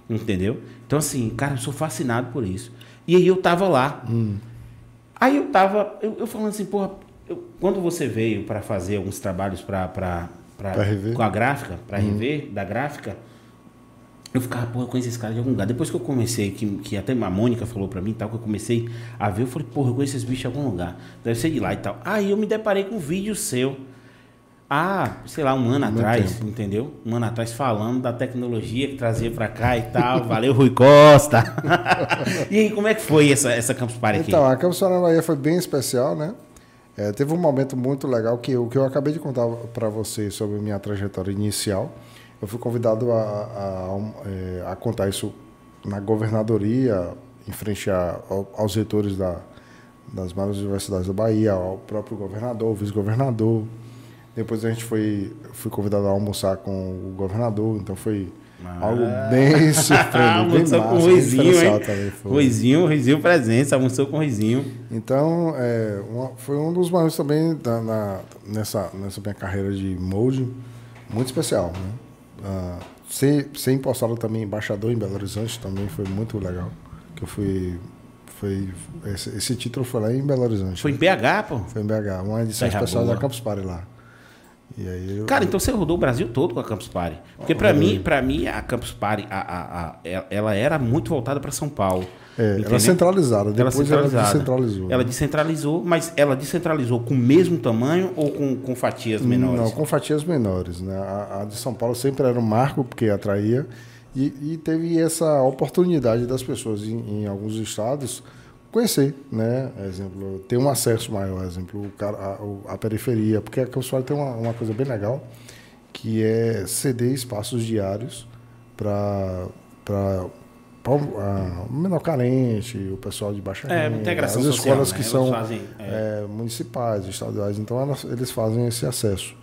Entendeu? Então, assim, cara, eu sou fascinado por isso. E aí eu tava lá. Hum. Aí eu tava, eu, eu falando assim, porra, eu, quando você veio para fazer alguns trabalhos para com a gráfica, para uhum. rever da gráfica, eu ficava, pô, eu conheço esse cara de algum lugar. Depois que eu comecei, que, que até a Mônica falou para mim e tal, que eu comecei a ver, eu falei, porra, eu conheço esse bicho de algum lugar. Deve ser de lá e tal. Aí eu me deparei com um vídeo seu. Ah, sei lá, um ano Muito atrás, tempo. entendeu? Um ano atrás falando da tecnologia que trazia para cá e tal. Valeu, Rui Costa. [LAUGHS] e aí, como é que foi essa, essa Campus Party aqui? Então, a Campus Party Bahia foi bem especial, né? É, teve um momento muito legal que o que eu acabei de contar para vocês sobre minha trajetória inicial. Eu fui convidado a, a, é, a, contar isso na governadoria, em frente a, aos reitores da, das maiores universidades da Bahia, ao próprio governador, vice-governador. Depois a gente foi fui convidado a almoçar com o governador, então foi Ah. Algo bem surpreendente. [LAUGHS] bem massa, com Ruizinho, hein? Ruizinho, Ruizinho presença, almoçou com Ruizinho. Então, é, uma, foi um dos maiores também da, na, nessa, nessa minha carreira de molde, muito especial. Né? Ah, ser, ser impostado também embaixador em Belo Horizonte também foi muito legal. Que eu fui foi, esse, esse, título foi lá em Belo Horizonte. Foi em BH, pô? Foi em BH, uma edição Terra especial boa. da Campus Party lá. Eu, Cara, então você rodou o Brasil todo com a Campus Party. Porque para mim, para mim, a Campus Party, a, a, a, ela era muito voltada para São Paulo. É, ela centralizada, depois ela, centralizada. ela descentralizou. Ela descentralizou, mas ela descentralizou com o mesmo tamanho ou com, com fatias menores? Não, com fatias menores. Né? A, a de São Paulo sempre era um marco, porque atraía. E, e teve essa oportunidade das pessoas em, em, alguns estados conhecer, né? Exemplo, ter um acesso maior, exemplo, a, a, periferia, porque a Campus tem uma, uma coisa bem legal, que é ceder espaços diários para o menor carente, o pessoal de baixa é, renda, as escolas social, que né? são fazem, é. É, municipais, estaduais, então elas, eles fazem esse acesso.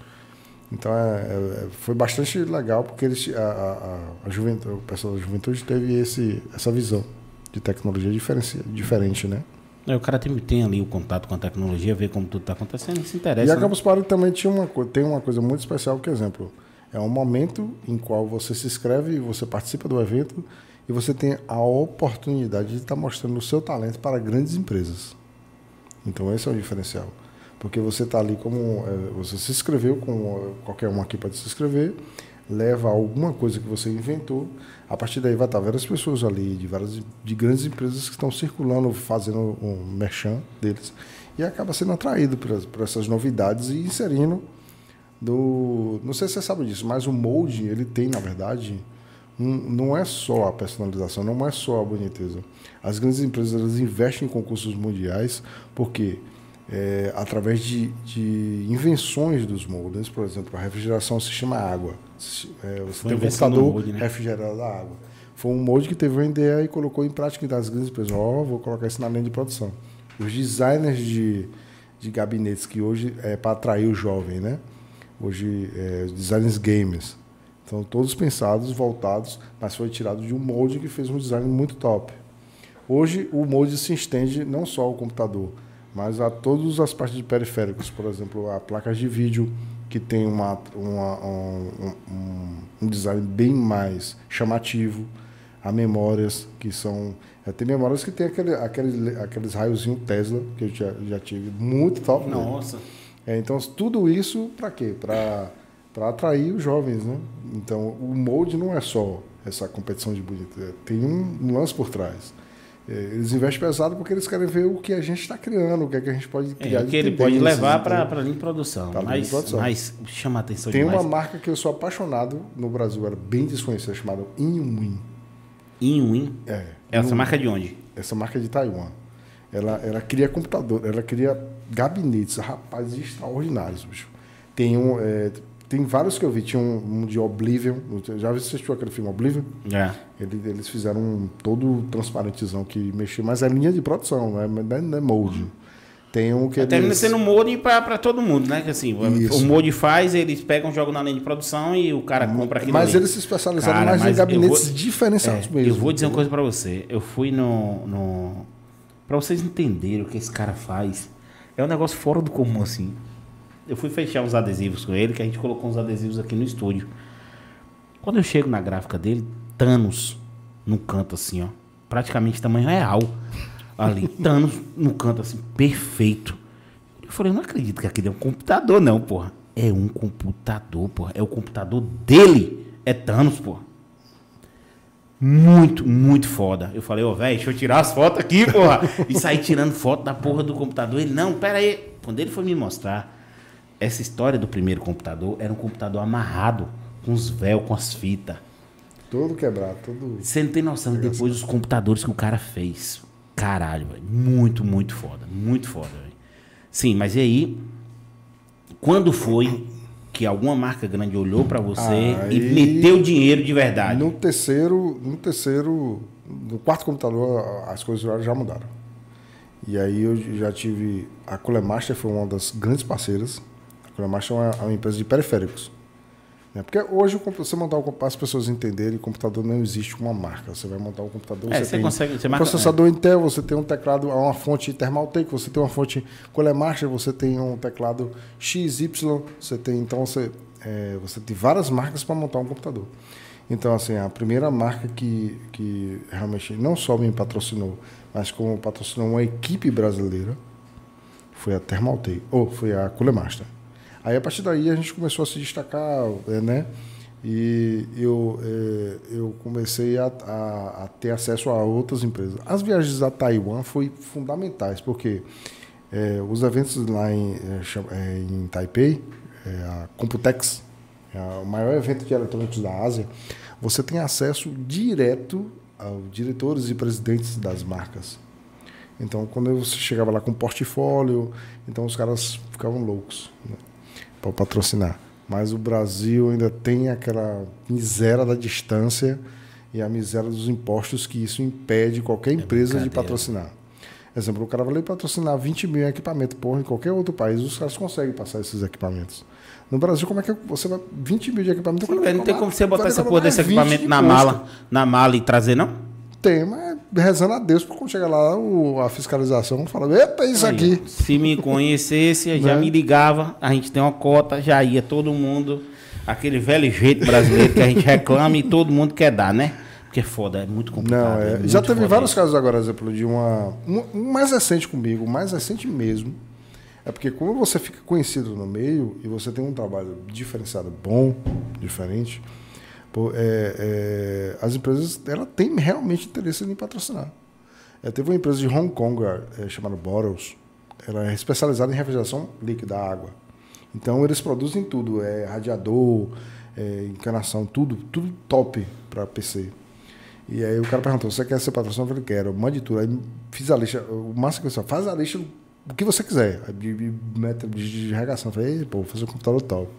Então é, é, foi bastante legal porque eles, a, a, a juventude, o pessoal da juventude teve esse, essa visão de tecnologia diferente, né? É, o cara tem, tem ali o contato com a tecnologia, ver como tudo está acontecendo, se interessa. E a né? Campus Party também tinha uma, tem uma coisa muito especial, que exemplo, é um momento em qual você se inscreve, você participa do evento e você tem a oportunidade de estar tá mostrando o seu talento para grandes empresas. Então esse é o diferencial. Porque você está ali como. É, você se inscreveu, com qualquer um aqui pode se inscrever, leva alguma coisa que você inventou. A partir daí vai estar várias pessoas ali, de várias de grandes empresas que estão circulando, fazendo um merchan deles. E acaba sendo atraído por, por essas novidades e inserindo do. Não sei se você sabe disso, mas o molde, ele tem, na verdade, um, não é só a personalização, não é só a boniteza. As grandes empresas elas investem em concursos mundiais porque é, através de, de, invenções dos moldes. Por exemplo, a refrigeração se chama água. É, você Foi tem um computador molde, né? refrigerado da água. Foi um molde que teve uma ideia e colocou em prática das grandes empresas. Ó, oh, vou colocar isso na linha de produção. Os designers de, de gabinetes, que hoje é para atrair o jovem, né? Hoje, é, designers gamers. Então, todos pensados, voltados, mas foi tirado de um molde que fez um design muito top. Hoje, o molde se estende não só ao computador, mas a todas as partes de periféricos, por exemplo, a placas de vídeo que tem uma, uma um, um, um, design bem mais chamativo, a memórias que são é, tem memórias que tem aquele, aqueles aqueles raiozinho Tesla que eu já, já tive muito top. Nossa. É, então tudo isso para quê? Para para atrair os jovens, né? Então o molde não é só essa competição de bonito, tem um lance por trás. É, eles investem pesado porque eles querem ver o que a gente está criando, o que, é que a gente pode é, criar. É, o que ele pode levar para a linha de produção. Pra mas, produção. mas chama a atenção Tem demais. uma marca que eu sou apaixonado no Brasil, era bem desconhecida, chamada Inwin. Inwin? É. Essa marca é de onde? Essa marca é de Taiwan. Ela, ela cria computador, ela cria gabinetes, rapazes extraordinários, bicho. Tem um, é, tem vários que eu vi. Tinha um, um de Oblivion. Já assistiu aquele filme Oblivion? É. Ele, eles fizeram um todo transparentezão que mexia, mas é linha de produção, né? não é, não é molde. Tem um que Termina eles... sendo molde para todo mundo, né? Que assim, Isso. o molde faz, eles pegam, jogam na linha de produção e o cara compra aquilo Mas ali. eles se especializaram Cara, mais em gabinetes vou, diferenciados é, mesmo. Eu vou dizer uma coisa para você. Eu fui no... no... Para vocês entenderem o que esse cara faz, é um negócio fora do comum, assim eu fui fechar uns adesivos com ele, que a gente colocou uns adesivos aqui no estúdio. Quando eu chego na gráfica dele, Thanos no canto assim, ó. Praticamente tamanho real. Ali, [LAUGHS] Thanos no canto assim, perfeito. Eu falei, não acredito que aquele é um computador, não, porra. É um computador, porra. É o computador dele. É Thanos, porra. Muito, muito foda. Eu falei, ô, oh, velho, deixa eu tirar as fotos aqui, porra. [LAUGHS] E saí tirando foto da porra do computador. Ele, não, pera aí. Quando ele foi me mostrar, essa história do primeiro computador era um computador amarrado, com os véus, com as fitas. Todo quebrado, todo. Você não tem noção de depois dos computadores que o cara fez. Caralho, velho. Muito, muito foda. Muito foda, velho. Sim, mas e aí? Quando foi que alguma marca grande olhou para você aí, e meteu dinheiro de verdade? No terceiro, no terceiro, no quarto computador, as coisas já mudaram. E aí eu já tive. A Colemaster foi uma das grandes parceiras. Marcha é uma, é uma empresa de periféricos. Né? Porque hoje você montar o as pessoas entenderem o computador não existe uma marca. Você vai montar um computador, É, você, você tem consegue- você um marca- processador Intel, você tem um teclado, uma fonte Thermaltake, você tem uma fonte Colemaster, você tem um teclado XY, você tem então você é, você tem várias marcas para montar um computador. Então assim a primeira marca que que realmente não só me patrocinou, mas como patrocinou uma equipe brasileira foi a Thermaltake, ou foi a Culemaster. Aí a partir daí a gente começou a se destacar, é, né? E eu, é, eu comecei a, a, a ter acesso a outras empresas. As viagens a Taiwan foi fundamentais, porque é, os eventos lá em, é, em Taipei, é, a Computex, é o maior evento de eletrônicos da Ásia, você tem acesso direto aos diretores e presidentes das marcas. Então, quando você chegava lá com portfólio, então os caras ficavam loucos né, para patrocinar. Mas o Brasil ainda tem aquela miséria da distância e a miséria dos impostos que isso impede qualquer empresa de brincadeira. patrocinar. Exemplo, o cara vai patrocinar 20 mil em equipamento, porra, em qualquer outro país, os caras conseguem passar esses equipamentos. No Brasil, como é que você vai. 20 mil de equipamento? Sim, não tem como você botar essa porra desse 20 equipamento de na custo. mala, na mala e trazer, não? Tem, mas rezando a Deus, porque quando chega lá o- a fiscalização fala: epa, isso Aí, aqui. Se me conhecesse, [LAUGHS] já Né? me ligava, a gente tem uma cota, já ia todo mundo. Aquele velho jeito brasileiro que a gente reclama e todo mundo quer dar, né? Porque é foda, é muito complicado. Não, é. muito Já teve vários isso. casos agora, exemplo, de uma. Um, mais recente comigo, o mais recente mesmo. É porque como você fica conhecido no meio e você tem um trabalho diferenciado, bom, diferente, é, é, as empresas ela tem realmente interesse em patrocinar. É, teve uma empresa de Hong Kong é, chamada Bottles, ela é especializada em refrigeração líquida, água. Então eles produzem tudo, é radiador, é, encanação, tudo, tudo top para PC. E aí o cara perguntou, você quer ser patrocinador? Eu falei, quero, mande tudo. Aí fiz a lista, o máximo que eu disse, faz a lista o que você quiser. Aí, de, de, regação. Eu falei, "Ei, pô, vou fazer um computador top.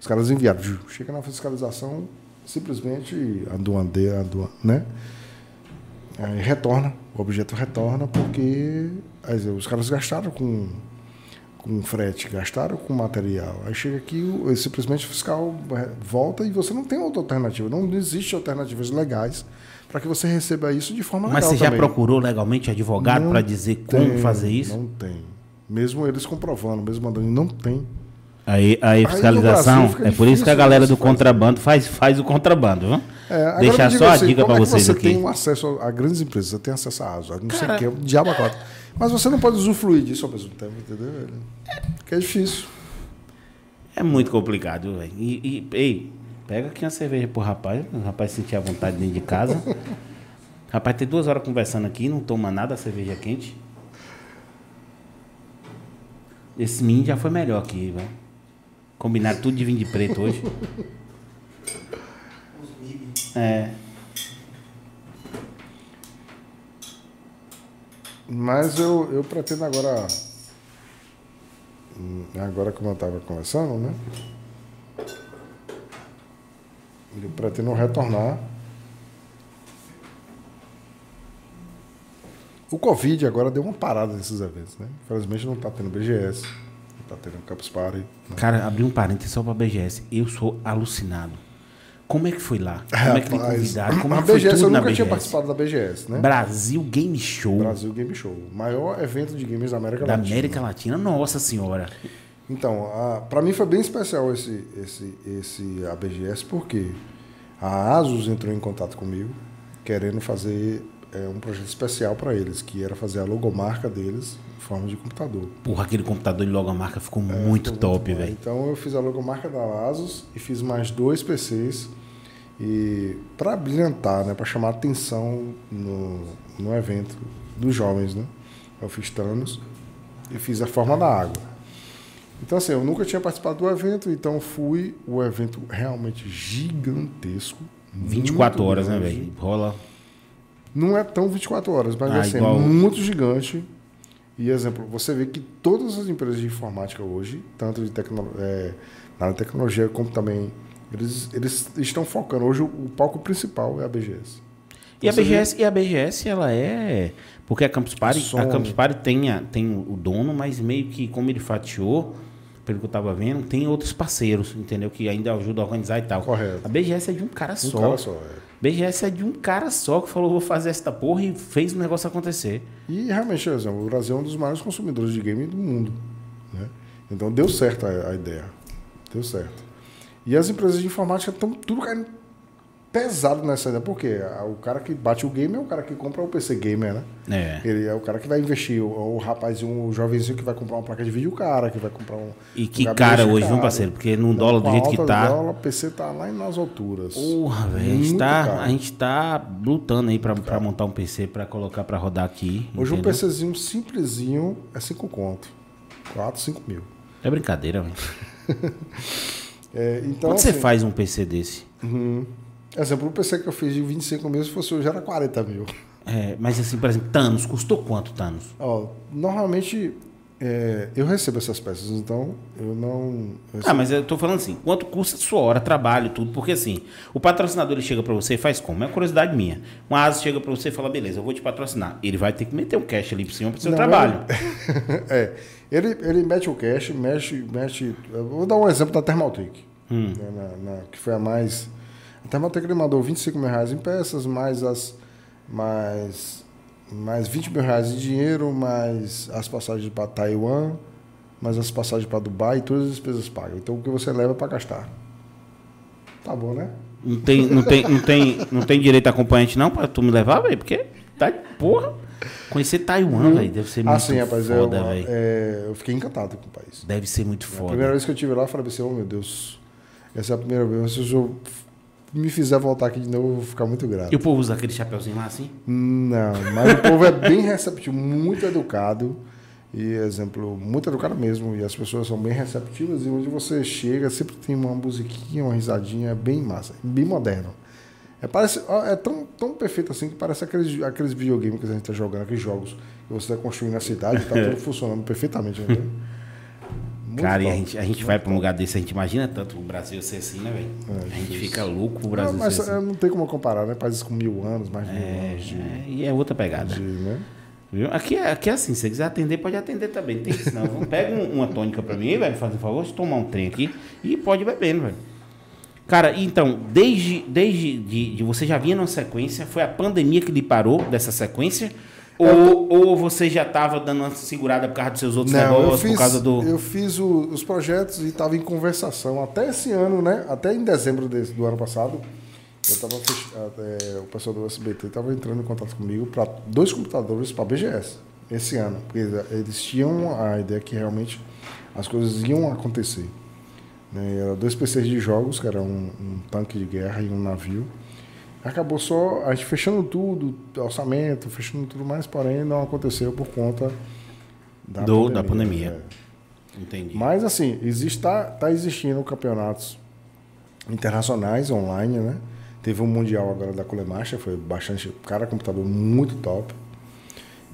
Os caras enviaram. Chega na fiscalização, simplesmente a aduaneira, a aduan- né? Aí retorna, o objeto retorna porque aí, os caras gastaram com, com frete, gastaram com material. Aí chega aqui, o, simplesmente o fiscal volta e você não tem outra alternativa. Não existe alternativas legais para que você receba isso de forma Mas legal você já também. procurou legalmente advogado para dizer como tem, fazer isso? Não tem. Mesmo eles comprovando, mesmo mandando, não tem. Aí, aí fiscalização, fica é por isso que a difícil galera você do contrabando faz, faz o contrabando, viu? É, agora Deixar só a assim, dica como para é que vocês você aqui. tem um acesso a grandes empresas, você tem acesso a ASO, não sei o que, o diabo a quatro. Mas você não pode usufruir disso ao mesmo tempo, entendeu? Porque é difícil. É muito complicado, velho. E, e, ei, pega aqui uma cerveja pro rapaz, o rapaz sentir a vontade dentro de casa. [LAUGHS] rapaz, tem duas horas conversando aqui, não toma nada, a cerveja quente. Esse menino já foi melhor aqui, velho. Combinaram tudo de vinho de preto hoje. É. Mas eu, eu pretendo agora. Agora como eu estava conversando, né? Eu pretendo retornar. O Covid agora deu uma parada nesses eventos, né? Infelizmente não está tendo BGS, está tendo Campus Party. né? Cara, abri um parênteses só pra BGS. Eu sou alucinado. Como é que foi lá? Como é que me Rapaz, convidaram? Como é a que foi BGS tudo eu nunca tinha participado da BGS, né? Brasil Game Show Brasil Game Show, o maior evento de games da América da Latina. América Latina. Nossa senhora. Então, para mim foi bem especial esse, esse, esse a BGS, porque a Asus entrou em contato comigo, querendo fazer é, um projeto especial para eles, que era fazer a logomarca deles forma de computador. Porra, aquele computador de logomarca ficou muito Ficou top, velho. Então eu fiz a logomarca da Asus e fiz mais dois PCs e para brilhantar, né, para chamar atenção no, no evento dos jovens, né? Eu fiz Thanos e fiz a forma da água. Então assim, eu nunca tinha participado do evento, então fui o evento realmente gigantesco. 24 muito horas, né, grande. velho? Rola. Não é tão 24 horas, mas Ah, assim, igual- é muito gigante. E, exemplo, você vê que todas as empresas de informática hoje, tanto de tecno, é, na tecnologia como também, eles, eles estão focando. Hoje o, o palco principal é a BGS. E a BGS, e a BGS, ela é. Porque a Campus Party, a. Campus Party tem, a- tem o dono, mas meio que como ele fatiou, pelo que eu tava vendo, tem outros parceiros, entendeu? Que ainda ajudam a organizar e tal. Correto. A BGS é de um cara Um só. cara só, é. BGS é de um cara só que falou, vou fazer esta porra e fez o negócio acontecer. E realmente, o Brasil é um dos maiores consumidores de game do mundo. Né? Então deu certo a, a ideia. Deu certo. E as empresas de informática estão tudo caindo pesado nessa ideia. Por quê? A- O cara que bate o game é o cara que compra o PC Gamer, né? É. Ele é o cara que vai investir, o, o rapazinho, o jovenzinho que vai comprar uma placa de vídeo, o cara que vai comprar um. E um que gabinete cara hoje, viu, parceiro? Porque no dólar do jeito que tá. Dólar, o PC tá lá nas alturas. Porra, velho. A, gente tá- a gente tá lutando aí pra, pra montar um PC pra colocar pra rodar aqui. Hoje um entendeu? PCzinho simplesinho é 5 conto. 4, 5 mil. É brincadeira, velho. [LAUGHS] É, então, Quanto você assim, faz um PC desse? Uhum. Exemplo, o PC que eu fiz de 25 mil, se fosse hoje, era 40 mil. É, mas assim, por exemplo, Thanos, custou quanto Thanos? Ó, normalmente, é, eu recebo essas peças, então eu não... eu Ah, mas eu tô falando assim, quanto custa a sua hora, trabalho, tudo, porque assim, o patrocinador ele chega pra você e faz como? É uma curiosidade minha. Um ASUS chega pra você e fala, beleza, eu vou te patrocinar. Ele vai ter que meter um cash ali por cima pro seu Não, trabalho. [LAUGHS] é, ele, ele mete o cash, mexe, mexe... eu Vou dar um exemplo da Thermaltake, Hum. né, na- na- que foi a mais... A ele mandou 25 mil reais em peças, mais as... Mais, mais 20 mil reais em dinheiro, mais as passagens para Taiwan, mais as passagens para Dubai, todas as despesas pagas. Então o que você leva é para gastar. Tá bom, né? Não tem, não tem, não tem, não tem direito a acompanhante não pra tu me levar, velho? Porque tá, porra, conhecer Taiwan, velho, deve ser muito Ah, sim, rapaz. é foda, uma- velho. é, eu fiquei encantado com o país. Deve ser muito A foda. primeira vez que eu estive lá, eu falei assim, oh meu Deus, essa é a primeira vez. Eu me fizer voltar aqui de novo, eu vou ficar muito grato. E o povo usa aquele chapeuzinho lá assim? Não, mas o povo é bem receptivo, muito educado. E, exemplo, muito educado mesmo. E as pessoas são bem receptivas. E onde você chega, sempre tem uma musiquinha, uma risadinha, é bem massa, bem moderno. É, parece, é tão, tão perfeito assim que parece aqueles, aqueles videogames que a gente está jogando, aqueles jogos que você está construindo na cidade, está [LAUGHS] tudo funcionando perfeitamente. Entendeu? Muito Cara, e a gente, a gente vai pra um lugar desse, a gente imagina tanto o Brasil ser assim, né, velho? É, a gente fica louco o Não, Brasil mas ser é, assim. não tem como comparar, né? Países com mil anos, mais de mil É, anos de, é, e é outra pegada. de, né? Viu? Aqui, é, aqui é assim, se você quiser atender, pode atender também. Não tem isso não. Pega um- uma tônica pra mim, velho, faz um favor, deixa eu tomar um trem aqui e pode ir bebendo, velho. Cara, então, desde, desde de, de você já vinha numa sequência, foi a pandemia que lhe parou dessa sequência? Ou, ou você já estava dando uma segurada por causa dos seus outros Não, eu negócios, fiz, por causa do. eu fiz o- os projetos e estava em conversação até esse ano, né? Até em dezembro desse- do ano passado. Eu tava fech... é, o pessoal do SBT estava entrando em contato comigo para dois computadores para BGS esse ano, porque eles tinham a ideia que realmente as coisas iam acontecer. Né? Eram dois PCs de jogos, que era um, um tanque de guerra e um navio. Acabou só a gente fechando tudo, orçamento, fechando tudo mais, porém não aconteceu por conta da Do- da pandemia. é. Entendi. Mas assim, existe, tá, existindo campeonatos internacionais online, né? Teve um mundial agora da Colemacha, foi bastante, cara, computador muito top.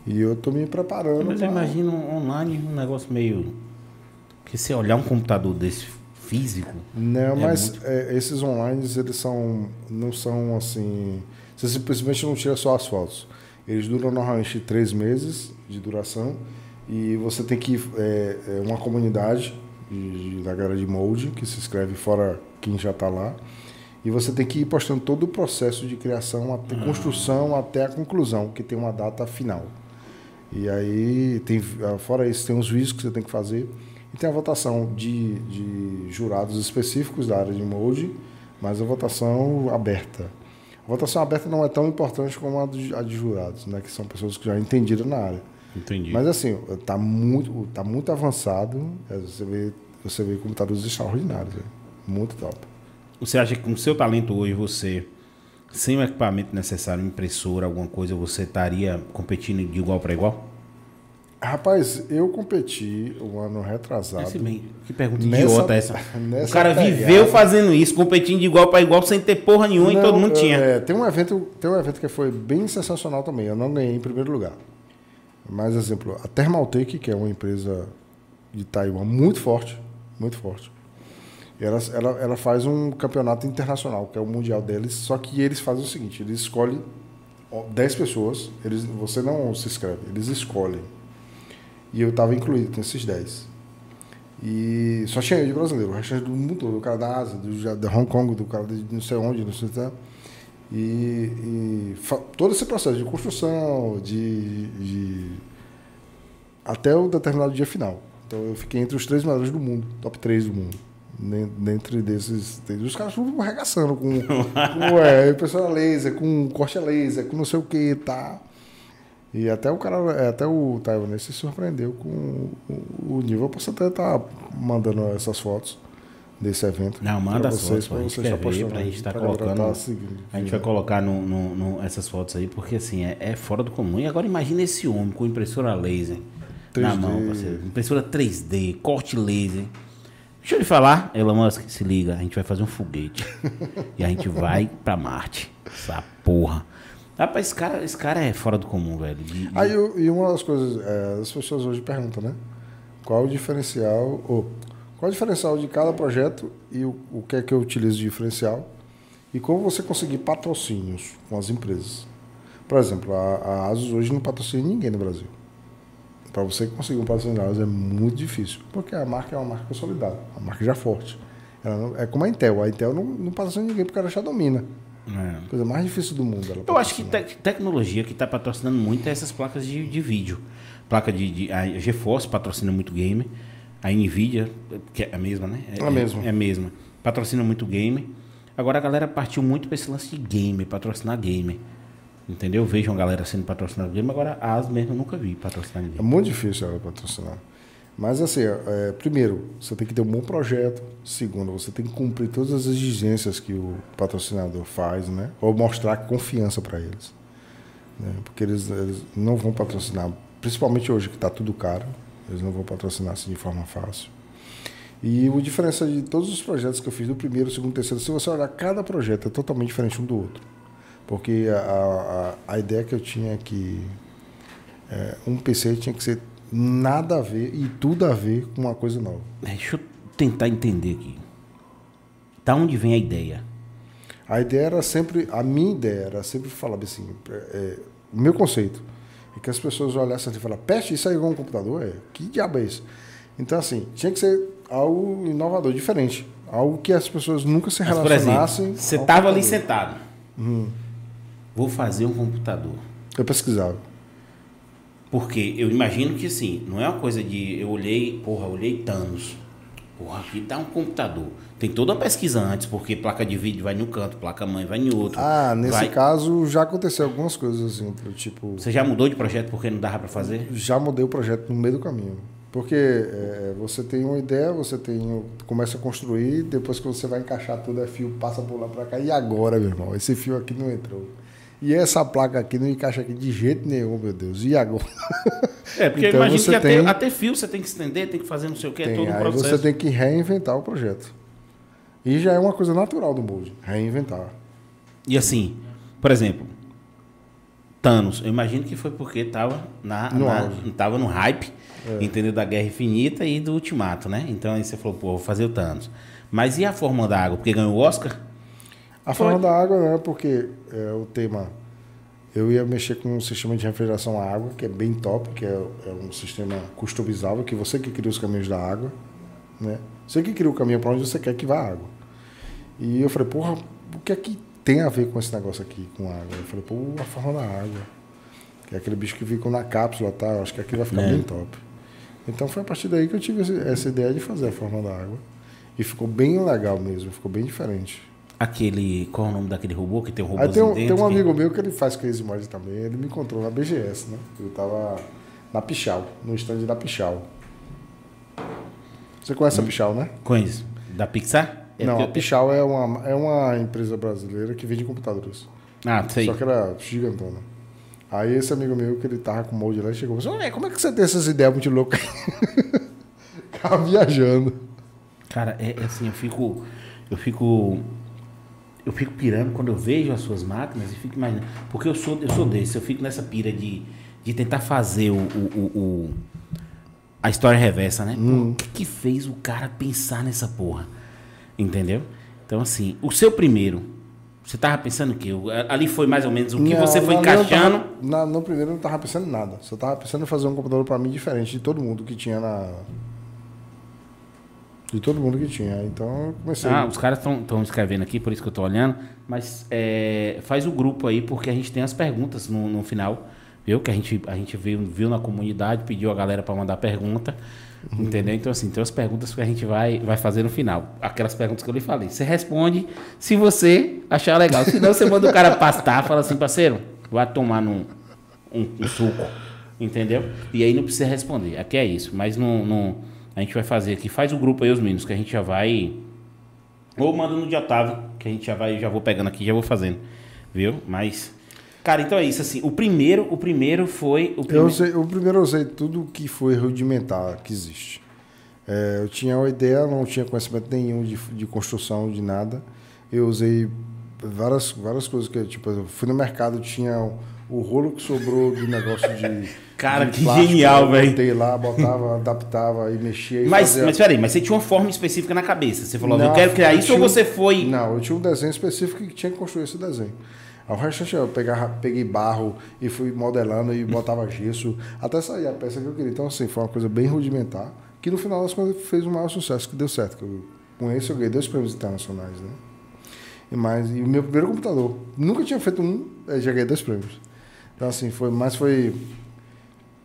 E eu tô me preparando. Mas eu pra- imagino online um negócio meio. Porque se olhar um computador desse físico. Não, É mas muito. é, esses online, eles são. Não são assim. Você simplesmente não tira só as fotos. Eles duram normalmente três meses de duração. E você tem que. É, é uma comunidade de, de- da galera de molde, que se inscreve fora quem já está lá. E você tem que ir postando todo o processo de criação, até construção até a conclusão, que tem uma data final. E aí, tem, ah, fora isso, tem os vídeos que você tem que fazer. E tem a votação de, de jurados específicos da área de molde, mas a votação aberta. A votação aberta não é tão importante como a de, a de jurados, né? que são pessoas que já entenderam na área. Entendi. Mas assim, está muito, tá muito avançado. é, Você vê, você vê computadores extraordinários. é. Muito top. Você acha que com o seu talento hoje, você, sem o equipamento necessário, impressora, alguma coisa, você estaria competindo de igual para igual? Rapaz, eu competi o ano retrasado. Bem, que pergunta Nessa- idiota essa. o cara pegada. viveu fazendo isso, competindo de igual para igual, sem ter porra nenhuma e Não, todo mundo tinha. é, tem um evento, tem um evento que foi bem sensacional também. Eu não ganhei em primeiro lugar. Mas exemplo, a Thermaltake, que é uma empresa de Taiwan muito forte, muito forte. Ela, ela, ela faz um campeonato internacional, que é o mundial deles, só que eles fazem o seguinte, eles escolhem ó, 10 pessoas, eles, você não se inscreve, eles escolhem. E eu estava incluído nesses 10. E só tinha eu de brasileiro, o resto do mundo todo, do cara da Ásia, do, da Hong Kong, do cara de não sei onde, não sei o que. E, e todo esse processo de construção, de, de até o determinado dia final. Então eu fiquei entre os três melhores do mundo, top 3 do mundo. Dentro desses. Os caras tudo arregaçando com, [LAUGHS] com é, impressora laser, com corte laser, com não sei o que, tá. E até o cara, é, até o taiwanês se surpreendeu com o nível. Eu posso até estar tá mandando essas fotos desse evento. Não, manda as fotos, pra gente quer ver, pra gente estar tá colocando. Tá a gente vai colocar no, no, no, essas fotos aí, porque assim, é, é, fora do comum. E agora imagine esse homem com impressora laser 3D. na mão, parceiro. Impressora 3D, corte laser. Deixa eu lhe falar, Elon Musk, se liga, a gente vai fazer um foguete. [LAUGHS] e a gente vai pra Marte. Essa porra. Rapaz, esse cara, esse cara é fora do comum, velho. De. Aí, e uma das coisas, é, as pessoas hoje perguntam, né? Qual o diferencial, ou qual o diferencial de cada projeto e o, o que é que eu utilizo de diferencial e como você conseguir patrocínios com as empresas. Por exemplo, a, a Asus hoje não patrocina ninguém no Brasil. Para você conseguir um patrocínio é muito difícil, porque a marca é uma marca consolidada, a marca já forte. Não, é como a Intel, a Intel não, não patrocina ninguém porque ela já domina. É. Coisa mais difícil do mundo. Eu acho que te tecnologia que está patrocinando muito é essas placas de, de vídeo. Placa de, de, A GeForce patrocina muito game. A Nvidia, que é a mesma, né? É, a é, mesma. É a mesma. Patrocina muito game. Agora a galera partiu muito para esse lance de game, patrocinar game. Entendeu? Vejo uma galera sendo patrocinada game, agora a AS mesmo eu nunca vi patrocinar ninguém. É muito difícil ela patrocinar. Mas assim, é, primeiro, você tem que ter um bom projeto. Segundo, você tem que cumprir todas as exigências que o patrocinador faz, né? Ou mostrar confiança para eles. Né? Porque eles, eles não vão patrocinar, principalmente hoje que está tudo caro, eles não vão patrocinar assim de forma fácil. E o diferença de todos os projetos que eu fiz, do primeiro, segundo, terceiro, se você olhar, cada projeto é totalmente diferente um do outro. Porque a, a, a ideia que eu tinha é que é, um PC tinha que ser nada a ver e tudo a ver com uma coisa nova. Deixa eu tentar entender aqui. Da onde vem a ideia? A ideia era sempre, a minha ideia era sempre falar assim, é, é, o meu conceito é que as pessoas olhassem e falassem, peste, isso aí é um computador? É, que diabo é isso? Então, assim, tinha que ser algo inovador, diferente. Algo que as pessoas nunca se relacionassem. Exemplo, você estava ali sentado. Hum. Vou fazer um computador. Eu pesquisava. Porque eu imagino que assim, não é uma coisa de. Eu olhei, porra, eu olhei Thanos. Porra, aqui tá um computador. Tem toda a pesquisa antes, porque placa de vídeo vai no canto, placa mãe vai em outro. Ah, nesse vai... caso já aconteceu algumas coisas assim, tipo. Você já mudou de projeto porque não dava para fazer? Já mudei o projeto no meio do caminho. Porque é, você tem uma ideia, você tem começa a construir, depois que você vai encaixar tudo, é fio, passa por lá para cá. E agora, meu irmão? Esse fio aqui não entrou. E essa placa aqui não encaixa aqui de jeito nenhum, meu Deus. E agora? É, porque então, imagina que tem... até, até, fio você tem que estender, tem que fazer não sei o que, é todo um processo. Aí você tem que reinventar o projeto. E já é uma coisa natural do molde, reinventar. E assim, por exemplo, Thanos, eu imagino que foi porque estava na, no, na, tava no hype, é. entendeu? Da Guerra Infinita e do Ultimato, né? Então aí você falou, pô, vou fazer o Thanos. Mas e a forma da água? Porque ganhou o Oscar? A forma da água não é porque é, o tema. Eu ia mexer com um sistema de refrigeração à água, que é bem top, que é, é um sistema customizável, que você que cria os caminhos da água, né? Você que cria o caminho para onde você quer que vá a água. E eu falei, porra, o que é que tem a ver com esse negócio aqui, com água? Eu falei, pô, a forma da água. Que é aquele bicho que fica na cápsula, tá? Acho que aqui vai ficar é. bem top. Então foi a partir daí que eu tive essa ideia de fazer a forma da água. E ficou bem legal mesmo, ficou bem diferente. Aquele. Qual é o nome daquele robô que tem um robô tem um, tem um amigo meu que ele faz case mod também. Ele me encontrou na BGS, né? Eu tava na Pichal, no stand da Pichal. Você conhece hum. a Pichal, né? Conheço. Da Pixar? É Não, a Pichal é uma, é uma empresa brasileira que vende computadores. Ah, sei. Só que era gigantona. Aí esse amigo meu, que ele tava com molde lá, chegou e falou assim, como é que você tem essas ideias muito loucas? Ficava [LAUGHS] viajando. Cara, é, é assim, eu fico... Eu fico eu fico pirando quando eu vejo as suas máquinas e fico imaginando. Porque eu sou, eu sou desse, eu fico nessa pira de, de tentar fazer o, o, o a história reversa, né? Hum. O que, que fez o cara pensar nessa porra? Entendeu? Então, assim, o seu primeiro, você tava pensando o quê? Ali foi mais ou menos o que não, você foi não, encaixando? Tava, na, no primeiro eu não tava pensando em nada. Só tava pensando em fazer um computador para mim diferente de todo mundo que tinha na. De todo mundo que tinha. Então eu comecei. Ah, os caras estão escrevendo aqui, por isso que eu estou olhando. Mas é, faz o grupo aí, porque a gente tem as perguntas no, no final. Viu? Que a gente, a gente viu, viu na comunidade, pediu a galera para mandar pergunta. Uhum. Entendeu? Então, assim, tem as perguntas que a gente vai, vai fazer no final. Aquelas perguntas que eu lhe falei. Você responde se você achar legal. Se não, você manda o cara pastar, fala assim, parceiro, vai tomar num, um, um suco. Entendeu? E aí não precisa responder. Aqui é isso. Mas não, não, a gente vai fazer aqui. Faz o grupo aí, os meninos, que a gente já vai. Ou manda no de Otávio, que a gente já vai, já vou pegando aqui, já vou fazendo. Viu? Mas. Cara, então é isso, assim. O primeiro, o primeiro foi. O, eu usei, o primeiro eu usei tudo que foi rudimentar que existe. É, eu tinha uma ideia, não tinha conhecimento nenhum de, de construção, de nada. Eu usei várias, várias coisas que, tipo, eu fui no mercado, tinha o rolo que sobrou do negócio de. Cara, que plástico, genial, velho. Botei lá, botava, [LAUGHS] adaptava e mexia. E mas, fazia... mas peraí, mas você tinha uma forma específica na cabeça. Você falou, não, eu quero criar eu isso ou você foi. Não, eu tinha um desenho específico que tinha que construir esse desenho. O resto eu pegava, peguei barro e fui modelando e botava gesso até sair a peça que eu queria. Então, assim, foi uma coisa bem rudimentar, que no final das contas fez um maior sucesso, que deu certo. Que eu, com esse eu ganhei dois prêmios internacionais, né? E, mais, e o meu primeiro computador. Nunca tinha feito um, já ganhei dois prêmios. Então, assim, foi, mas foi.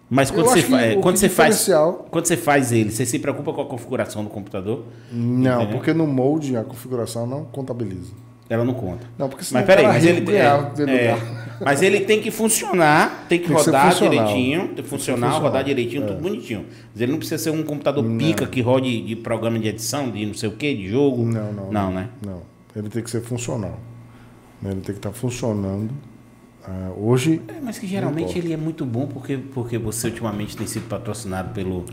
Mas quando, você, fa quando, você faz, quando você faz ele, você se preocupa com a configuração do computador? Não, Entendeu? porque no molde a configuração não contabiliza. Ela não conta. Não, porque mas peraí, mas ele, é, é, mas ele tem que funcionar, tem que tem rodar que direitinho, tem que funcionar, funcionar. rodar direitinho, é. tudo bonitinho. Mas ele não precisa ser um computador não. pica que rode de programa de edição, de não sei o que, de jogo. Não, não. Não, né? Não. Ele tem que ser funcional. Ele tem que estar funcionando Uh, hoje. É, mas que geralmente ele é muito bom porque, porque você ultimamente tem sido patrocinado pelo.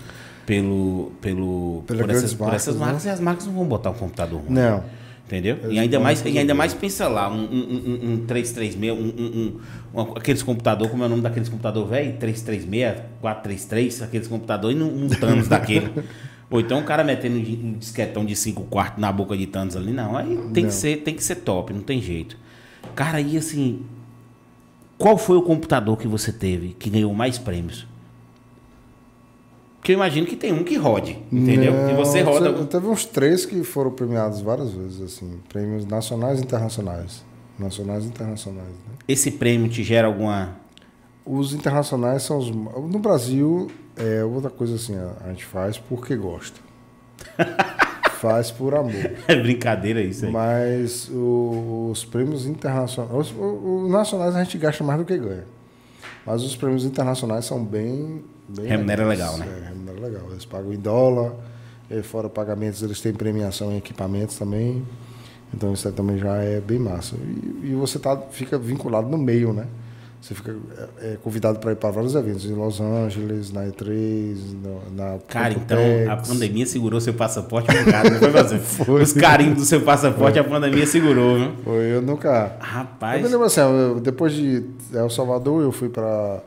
Pelo, pelo, por, essas, marcas, por essas marcas, né? e as marcas não vão botar um computador ruim. Não. Entendeu? e ainda mais, e ainda mais pensa lá, um, um, um, um 336, um, um, aqueles computador, como é o nome daqueles computador velho? 336, 433, aqueles computador e um, um Thanos daquele. [LAUGHS] Ou então o cara metendo um disquetão de 5 quartos na boca de Thanos ali, não. Aí tem, não. Que ser, tem que ser top, não tem jeito. Cara, aí assim, qual foi o computador que você teve que ganhou mais prêmios? Porque eu imagino que tem um que rode, entendeu? Não, que você roda. Teve uns três que foram premiados várias vezes, assim, prêmios nacionais e internacionais. Nacionais e internacionais. Né? Esse prêmio te gera alguma. Os internacionais são os. No Brasil, é outra coisa assim, a gente faz porque gosta. [LAUGHS] faz por amor. [LAUGHS] É brincadeira isso aí. Mas os prêmios internacionais. Os, os, nacionais a gente gasta mais do que ganha. Mas os prêmios internacionais são bem. bem remunera legal, né? É, remunera legal. Eles pagam em dólar, fora pagamentos, eles têm premiação em equipamentos também. Então isso também já é bem massa. E, e você tá, fica vinculado no meio, né? Você fica é, é convidado para ir para vários eventos, em Los Angeles, na E3, na. Cara, então a pandemia segurou seu passaporte um bocado, não foi fazer? [LAUGHS] foi. Os carinhos do seu passaporte, a pandemia segurou, viu? Foi, eu nunca. Rapaz. Eu me lembro assim, eu, depois de El Salvador, eu fui para.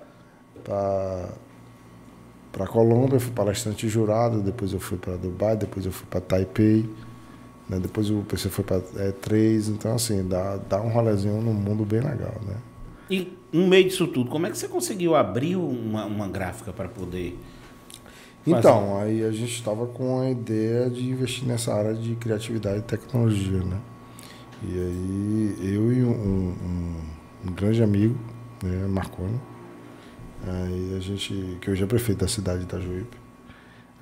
para Colômbia, fui palestrante jurado, depois eu fui para Dubai, depois eu fui para Taipei, né? depois o PC foi para E3, então assim, dá, dá um rolezinho no mundo bem legal, né? E no meio disso tudo, como é que você conseguiu abrir uma, uma gráfica para poder. Fazer? Então, aí a gente estava com a ideia de investir nessa área de criatividade e tecnologia, né? E aí eu e um, um, um grande amigo, né, Marconi, aí a gente, que hoje é prefeito da cidade de Itajuípe.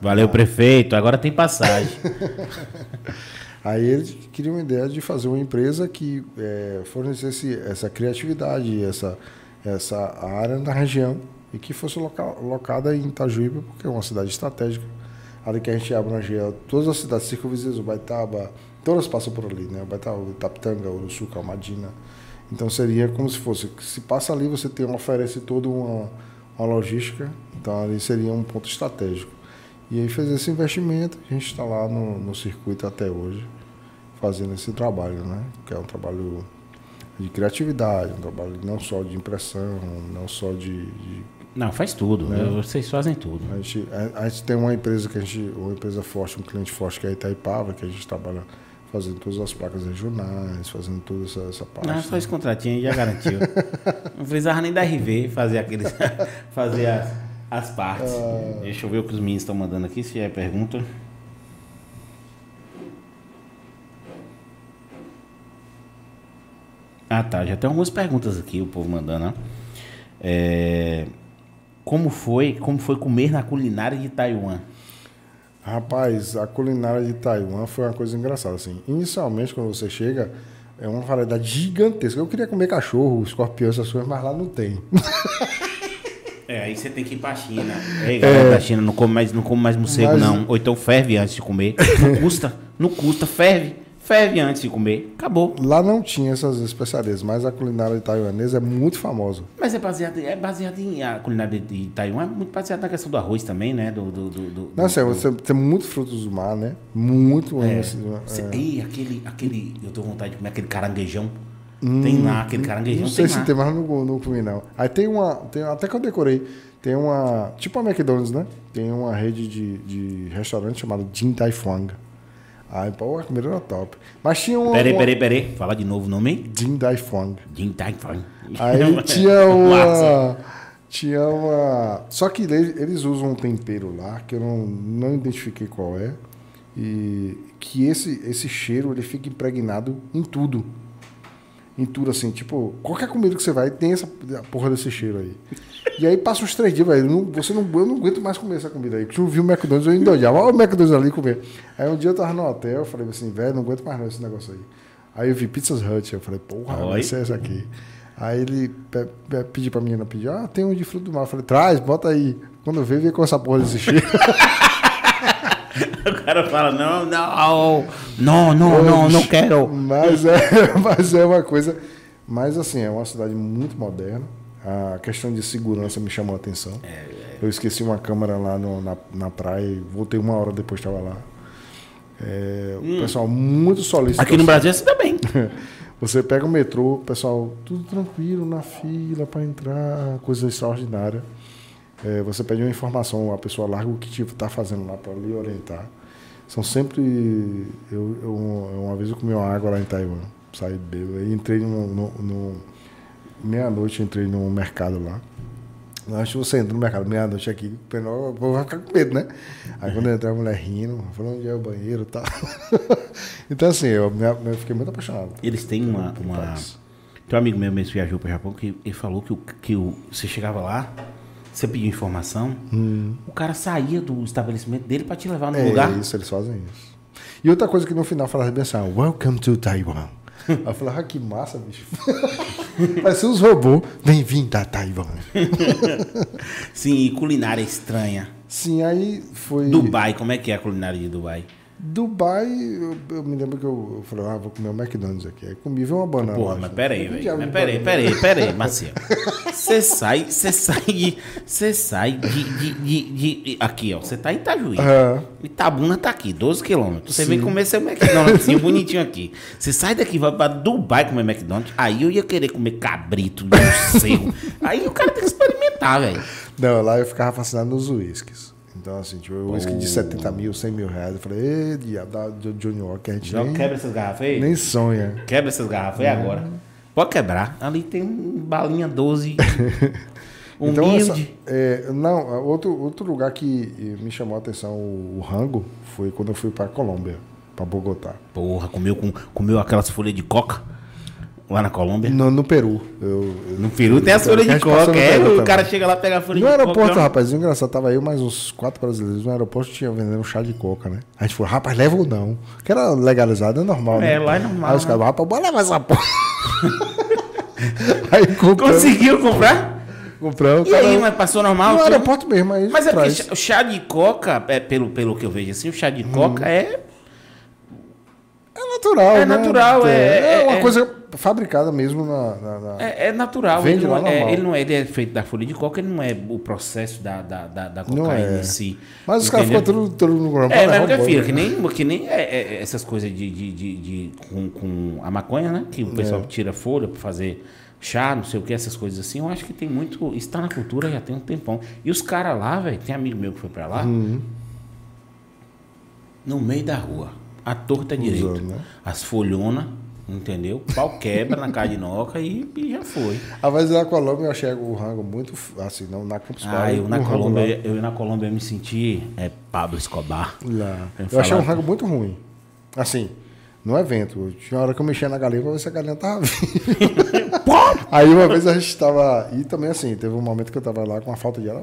Valeu, ah, prefeito, agora tem passagem. [LAUGHS] Aí eles queriam uma ideia de fazer uma empresa que é, fornecesse essa criatividade, essa, essa área na região e que fosse loca, locada em Itajuípe, porque é uma cidade estratégica. Ali que a gente abrangia todas as cidades circunvizinhas, Baitaba, todas passam por ali, né? O Baitaba, o Itapitanga, Uruçu, Calmadina. Então seria como se fosse, se passa ali, você tem, oferece toda uma, uma logística, então ali seria um ponto estratégico. E aí fez esse investimento, a gente está lá no, no circuito até hoje, fazendo esse trabalho, né? Que é um trabalho de criatividade, um trabalho não só de impressão, não só de. de não, faz tudo, né? vocês fazem tudo. A gente, a, a, gente tem uma empresa que a gente, uma empresa forte, um cliente forte que é a Itaipava, que a gente trabalha fazendo todas as placas regionais, fazendo toda essa, essa parte. Não, só esse contratinho já garantiu. [LAUGHS] não precisava nem da RV fazer aqueles. [LAUGHS] fazer as as partes. Uh... Deixa eu ver o que os meninos estão mandando aqui, se é pergunta. Ah, tá. Já tem algumas perguntas aqui, o povo mandando, né? É, Como foi, como foi comer na culinária de Taiwan? Rapaz, a culinária de Taiwan foi uma coisa engraçada. Assim. Inicialmente, quando você chega, é uma variedade gigantesca. Eu queria comer cachorro, escorpião, essas coisas, mas lá não tem. É, aí você tem que ir pra China. Ei, galera da China, não come mais, não come mais morcego, Mas- não. Ou então ferve antes de comer. Não custa, não custa, ferve. Ferve antes de comer. Acabou. Lá não tinha essas especiarias, mas a culinária taiwanesa é muito famosa. Mas é baseado, é baseado em. A culinária de Taiwan é muito baseada na questão do arroz também, né? Do. do, do, do Não, do- você tem muitos frutos do mar, né? Muito. É. Cê- é. Ei, aquele, aquele. Eu tô com vontade de comer aquele caranguejão. tem lá, aquele caranguejão. Hum, Não sei tem se lá. tem, mas não, não comi, não. Aí tem uma. Tem, até que eu decorei. Tem uma. Tipo a McDonald's, né? Tem uma rede de, de restaurante chamado Din Tai Fung. Aí, pô, a comida era top. Mas tinha uma. Peraí, peraí, peraí. Fala de novo o nome aí. Din Tai Fung. Jin Tai Fang. Aí [LAUGHS] tinha [LAUGHS] uma. Tinha uma. Só que ele- eles usam um tempero lá que eu não, não identifiquei qual é. E que esse, esse cheiro ele fica impregnado em tudo. Em tudo, assim, tipo, qualquer comida que você vai tem essa porra desse cheiro aí. E aí passa uns três dias, velho. Você não, eu não aguento mais comer essa comida aí. Porque eu vi o McDonald's, eu endojava. Olha o McDonald's ali comer. Aí um dia eu tava no hotel, eu falei assim, velho, não aguento mais não esse negócio aí. Aí eu vi Pizzas Hut, eu falei, porra, vai ser essa aqui. Aí ele pe- pe- pediu pra menina, pediu, ah, tem um de fruto do mar. Eu falei, traz, bota aí. Quando eu vi, veio com essa porra desse cheiro. [LAUGHS] [LAUGHS] O cara fala, não, não, não, não, não, não quero. Mas é, [LAUGHS] mas é uma coisa. Mas assim, é uma cidade muito moderna. A questão de segurança me chamou a atenção. É, Eu esqueci uma câmera lá no- na, na praia e voltei uma hora depois estava lá. É, O pessoal muito solícito. Aqui no Brasil é assim também. [LAUGHS] Você pega o metrô, pessoal tudo tranquilo na fila para entrar, coisa extraordinária. É, você pede uma informação, a pessoa larga o que está fazendo lá para lhe orientar. São sempre. Eu, eu- uma vez eu comi uma água lá em Taiwan, saí bêbado, aí entrei no. no- no- meia-noite entrei num mercado lá. Antes de você entra no mercado, meia-noite aqui, o penal vai ficar com medo, né? Aí quando eu entrei, a mulher rindo, falando onde é o banheiro e tal. [LAUGHS] então, assim, eu, eu fiquei muito apaixonado. Eles têm uma. uma... Tem um amigo meu mesmo que viajou para o Japão que ele falou que, o, que o, você chegava lá, você pedia informação, o cara saía do estabelecimento dele para te levar no É lugar. isso, eles fazem isso. E outra coisa que no final falava bem assim, ah, Welcome to Taiwan. Aí [LAUGHS] eu falei, ah, que massa, bicho. [LAUGHS] Parece uns robôs. Bem-vindo a Taiwan. [LAUGHS] Sim, e culinária estranha. Sim, aí foi. Dubai, como é que é a culinária de Dubai? Dubai, eu, eu me lembro que eu, eu falei, ah, vou comer o McDonald's aqui. Aí comi, uma banana. Porra, mas peraí, velho. Mas peraí, peraí, [LAUGHS] peraí, Marcelo. Você sai, você sai de. Você sai de, de, de, de- Aqui, ó. Você tá em Itajuí. Aham. Itabuna tá aqui, 12 quilômetros. Você vem comer seu McDonald's bonitinho aqui. Você sai daqui, vai pra Dubai comer McDonald's. Aí eu ia querer comer cabrito, morcego. Aí o cara tem que experimentar, velho. Não, lá eu ficava fascinado nos uísques. Então, assim, tipo, o uísque de 70 mil, 100 mil reais. Eu falei, ê, diabo, da Johnny Walker, a gente Já nem, quebra essas garrafas aí? nem sonha. Quebra essas garrafas aí agora. Pode quebrar. Ali tem um balinha 12. [LAUGHS] Então, Humilde. essa, é, não, outro, outro lugar que me chamou a atenção, o, o rango, foi quando eu fui para Colômbia, para Bogotá. Porra, comeu, com, comeu aquelas folhas de coca lá na Colômbia? No, no Peru. Eu, eu- No Peru tem as eu- folhas de coca. no É, o também. cara chega lá, pega a folha No de aeroporto, coca. rapaz, engraçado, tava eu mais uns quatro brasileiros no aeroporto tinha vendendo chá de coca, né? A gente falou, rapaz, leva ou não? Que era legalizado, é normal, né? É, lá é normal, Aí os né? caras, rapaz, bora levar essa porra. [LAUGHS] aí compramos, Conseguiu comprar? compramos. E aí, mas passou normal? No aeroporto mesmo, aí Mas é traz. o chá de coca, é, pelo, pelo que eu vejo assim, o chá de coca é. É natural, É né? natural, é- É uma é- coisa fabricada mesmo na... na- na- É, é natural. Vende ele, não lá é, ele não é, ele é feito da folha de coca, ele não é o processo da, da, da, da cocaína é. em si. Mas os caras ficam tudo, tudo no grupo. É, mas porque filho, que nem, que nem é, é, essas coisas de, de, de, de- com, com a maconha, né? Que o pessoal É. tira folha pra fazer chá, não sei o que, essas coisas assim. Eu acho que tem muito. Isso tá na cultura já tem um tempão. E os caras lá, velho, tem amigo meu que foi pra lá, Uhum. no meio da rua, a torta direito, Usando, né? as folhonas, entendeu? Pau quebra na cara de noca e, e já foi. A vez na Colômbia eu achei o rango muito, assim, não na Campus Ah, eu na Colômbia, eu na Colômbia eu me senti é, Pablo Escobar. Lá. Eu Eu achei um rango muito ruim. Assim, no evento. Tinha hora que eu mexia na galinha pra ver se a galinha tava viva. [LAUGHS] [LAUGHS] Aí uma vez a gente tava. E também assim, teve um momento que eu tava lá com a falta de ar.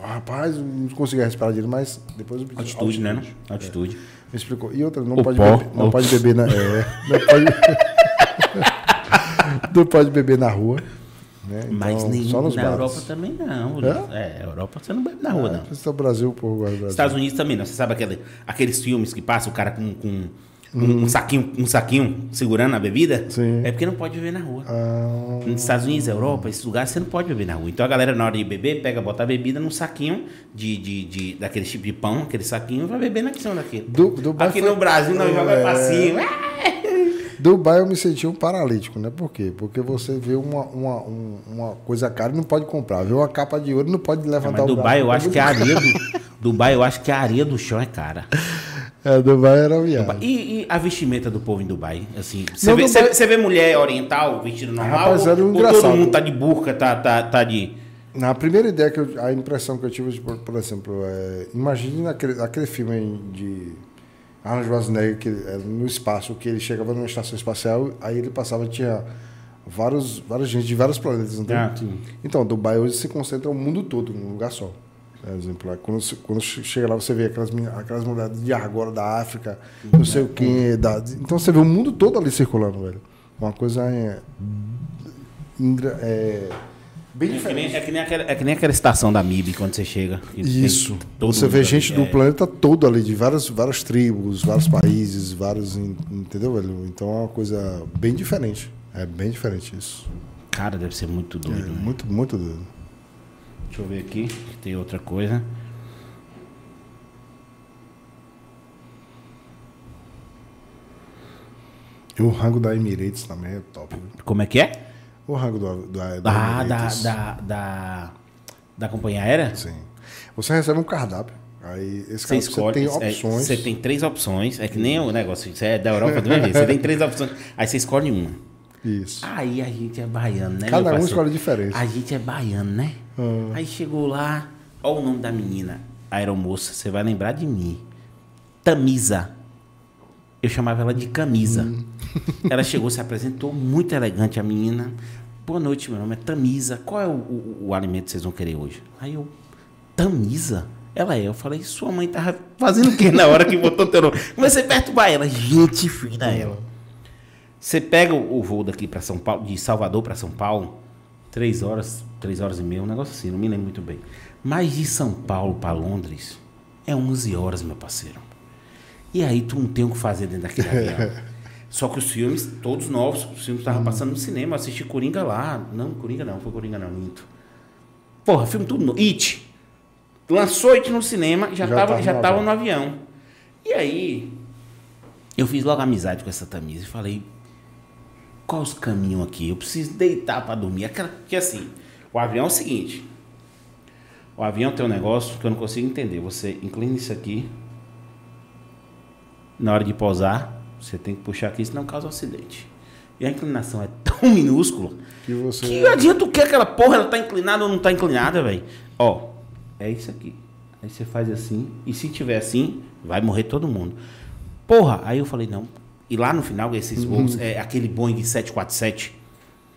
Rapaz, não conseguia respirar direito, mas depois eu pedi. Altitude, né? não? Altitude. Me explicou. E outra, não O pode pó. beber. Não O- pode beber na. É, não pode. [LAUGHS] não pode beber na rua. Né? Mas Então, nem só nos na bares. Europa também não. É? É, Europa você não bebe na rua, não. Esse é o Brasil, do Brasil. Estados Unidos também não. Você sabe aquele, aqueles filmes que passa o cara com, com um, um saquinho, um saquinho segurando a bebida? Sim. É porque não pode beber na rua. Ah, Nos Estados Unidos, Europa, esses lugares você não pode beber na rua. Então a galera, na hora de beber, pega, bota a bebida num saquinho de, de, de, daquele tipo de pão, aquele saquinho, vai beber na questão Dubai Aqui foi- no Brasil não joga É. pra cima. Dubai eu me senti um paralítico, né? Por quê? Porque você vê uma, uma, um- uma coisa cara e não pode comprar. Vê uma capa de ouro e não pode levantar Mas o Dubai, braço. eu acho que a areia do. Dubai, eu acho que a areia do chão é cara. É, Dubai era viado. E, e a vestimenta do povo em Dubai? Assim, você, vê, Dubai- vê mulher oriental vestido normal? Rapaz, ou, era um ou todo engraçado. mundo tá de burca, tá, tá, tá de. Na primeira ideia que eu, a impressão que eu tive, por, por exemplo, é, imagine aquele, aquele filme de Arnold Schwarzenegger que era no espaço, que ele chegava numa estação espacial, aí ele passava tinha vários, várias gente de vários planetas? Ah, sim. Então, Dubai hoje se concentra o mundo todo num lugar só. Por exemplo, aí quando, você- quando che- chega lá, você vê aquelas, aquelas mulheres de argora da África, não sei o que. Da, então você vê o mundo todo ali circulando, velho. Uma coisa é, é, bem É que, diferente. nem, é, que nem aquela, é que nem aquela estação da MIB quando você chega. que Isso. Você vê ali, gente do é. planeta todo ali, de várias, várias tribos, vários países, vários. en- Entendeu, velho? Então é uma coisa bem diferente. É bem diferente isso. Cara, deve ser muito É doido. né? muito, muito doido. Deixa eu ver aqui, que tem outra coisa. E o rango da Emirates também é top. Como é que é? O rango do, da, da Ah, da, da, da, da companhia aérea? Sim. Você recebe um cardápio. Aí esse Você cardápio escolhe. você tem é, opções. Você tem três opções. É que nem o negócio. Você é da Europa do mesmo jeito. Você tem três opções. Aí você escolhe uma. Isso. Aí a gente é baiano, né? Cada um escolhe diferente. A gente é baiano, né? Ah. Aí chegou lá, olha o nome da menina, a aeromoça, você vai lembrar de mim. Tamisa. Eu chamava ela de camisa. Hum. [LAUGHS] Ela chegou, se apresentou, muito elegante a menina. Boa noite, meu nome é Tamisa. Qual é o, o- o alimento que vocês vão querer hoje? Aí eu, Tamisa? Ela é. Eu falei, sua mãe tava fazendo o quê na hora que botou teu nome? Comecei a perturbar ela. Gente fina ela. Você pega o voo daqui para São Paulo, de Salvador para São Paulo, três horas, três horas e meia, um negócio assim, não me lembro muito bem. Mas de São Paulo para Londres é 11 horas, meu parceiro. E aí tu não tem o que fazer dentro daquele [LAUGHS] avião. Só que os filmes, todos novos, os filmes estavam passando no cinema, assisti Coringa lá. Não, Coringa não, foi Coringa não, minto. Porra, filme tudo novo. It. Lançou It no cinema e já, Já tava, já no tava avião. no avião. E aí, eu fiz logo amizade com essa Tamisa e falei, qual os caminhos aqui? Eu preciso deitar para dormir. Aquela, que assim, o avião é o seguinte. O avião tem um negócio que eu não consigo entender. Você inclina isso aqui. Na hora de pousar, você tem que puxar aqui, senão causa um acidente. E a inclinação é tão minúscula Que você. que adianta o que aquela porra? Ela tá inclinada ou não tá inclinada, velho? Ó, é isso aqui. Aí você faz assim, e se tiver assim, vai morrer todo mundo. Porra, aí eu falei, não. E lá no final, esses voos, é aquele Boeing 747,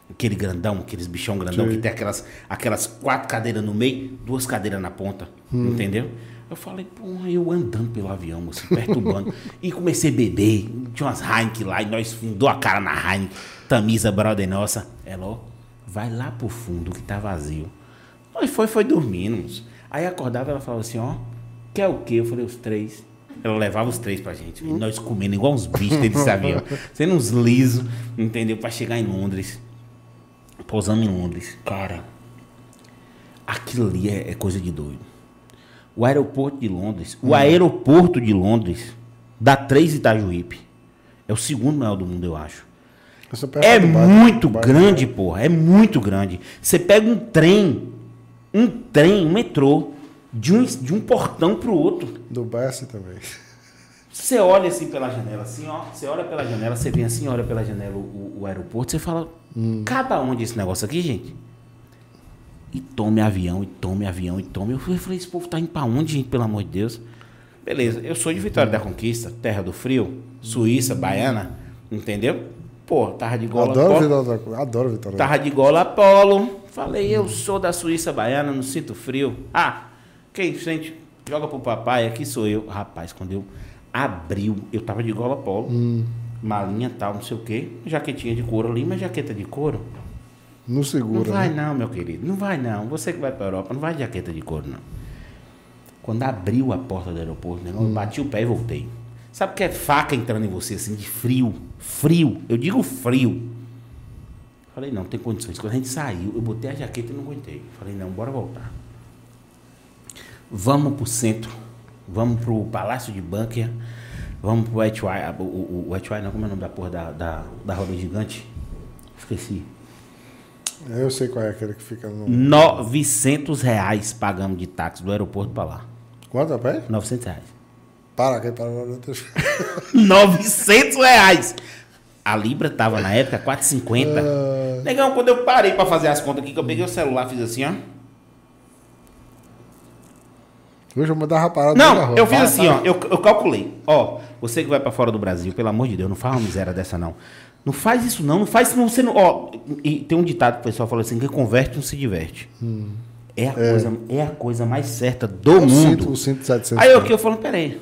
aquele grandão, aqueles bichão grandão, Sei. que tem aquelas, aquelas quatro cadeiras no meio, duas cadeiras na ponta, entendeu? Eu falei, porra, eu andando pelo avião, moço, perturbando. [LAUGHS] e comecei a beber, tinha umas Heineken lá, e nós fundou a cara na Heineken, Tamisa, brother nossa. Ela, ó, vai lá pro fundo que tá vazio. Nós foi, foi dormindo, moço. Aí acordava, ela falava assim, ó, quer o quê? Eu falei, os três. Ela levava os três pra gente. E nós comendo igual uns bichos dentro desse avião. Sendo uns lisos, entendeu? Pra chegar em Londres. Pousamos em Londres. Cara, aquilo ali é, é coisa de doido. O aeroporto de Londres, o aeroporto de Londres dá três Itajuípe. É o segundo maior do mundo, eu acho. É muito Dubai, grande, porra. É muito grande. Você pega um trem, um trem, um metrô, de um, de um portão pro outro. Dubai é assim também. Você olha assim pela janela, assim, ó. Você olha pela janela, você vê assim, olha pela janela o, o- o aeroporto, você fala, cada onde esse negócio aqui, gente? E tome avião, e tome avião, e tome. Eu falei, esse povo tá indo pra onde, gente, pelo amor de Deus? Beleza, eu sou de Vitória da Conquista, terra do frio, Suíça, baiana. Entendeu? Pô, tava de gola Adoro. Vitória. Adoro Vitória da Tava de gola polo. Falei, eu sou da Suíça Baiana, não sinto frio. Ah, quem sente, joga pro papai, aqui sou eu. Rapaz, quando eu abriu, eu tava de gola polo. Malinha tal, não sei o quê. Jaquetinha de couro ali, mas jaqueta de couro. Não Não segura. vai né? não, meu querido. Não vai não. Você que vai pra Europa, não vai de jaqueta de couro, não. Quando abriu a porta do aeroporto, né, eu bati o pé e voltei. Sabe o que é faca entrando em você, assim, de frio? Frio. Eu digo frio. Falei, não, tem condições. Quando a gente saiu, eu botei a jaqueta e não aguentei. Falei, não, bora voltar. Vamos pro centro. Vamos pro Palácio de Bunker. Vamos pro Etwai. O, o, o Etwai não, como é o nome da porra da, da, da roda gigante? Esqueci. Eu sei qual é aquele que fica no. 900 reais pagamos de táxi do aeroporto pra lá. Quanto a pé? 900 reais. Para, quem para. Deixa... [LAUGHS] 900 reais! A Libra tava na época 4,50. Ah. Negão, quando eu parei pra fazer as contas aqui, que eu peguei o celular, fiz assim, ó. Hoje eu vou dar uma parada Não, eu fiz Para, assim, para. ó. Eu, eu calculei. Ó, você que vai pra fora do Brasil, pelo amor de Deus, não faz uma miséria dessa, não. Não faz isso, não. Não faz isso, não. Você não. Ó, e tem um ditado que o pessoal fala assim: quem converte não se diverte. É, a Coisa, é a coisa mais certa do Eu mundo. sinto o 100, 700. Aí eu aqui eu falo, peraí.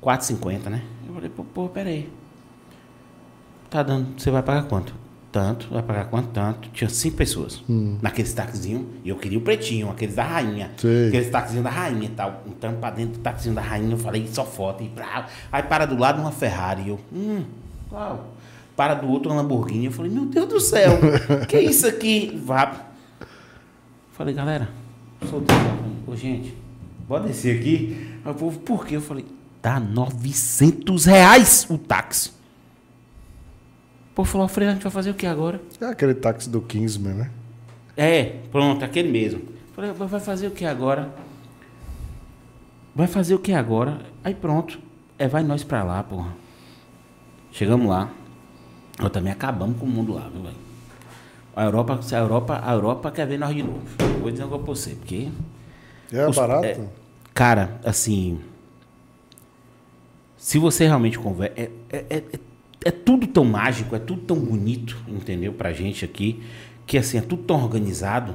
4,50, né? Eu falei, pô, pô, peraí. Tá dando. Você vai pagar quanto? Tanto, vai pagar quanto? Tanto. Tinha cinco pessoas naqueles taxizinho. E eu queria o pretinho, aqueles da rainha. Sei. Aqueles taxizinhos da rainha e tal. Então, pra dentro do taxizinho da rainha, eu falei, só foto. E pra... Aí para do lado uma Ferrari. Eu, hum, qual? Para do outro uma Lamborghini. Eu falei, meu Deus do céu, [LAUGHS] que é isso aqui? Vá. Falei, galera, soltei. Ô, gente, pode descer aqui. Aí o povo, por quê? Eu falei, dá 900 reais o táxi. Povo falou, Freire, a gente vai fazer o que agora? É aquele táxi do Kingsman, né? É, pronto, aquele mesmo. Falei, vai fazer o que agora? Vai fazer o que agora? Aí pronto. É, vai nós pra lá, porra. Chegamos lá. Nós também acabamos com o mundo lá, viu, velho? A Europa, a Europa, a Europa quer ver nós de novo. Vou dizer negócio pra você, porque. É Os- barato? é- Cara, assim. Se você realmente conversa. É, é, é, é tudo tão mágico, é tudo tão bonito, entendeu? Pra gente aqui. Que assim, é tudo tão organizado.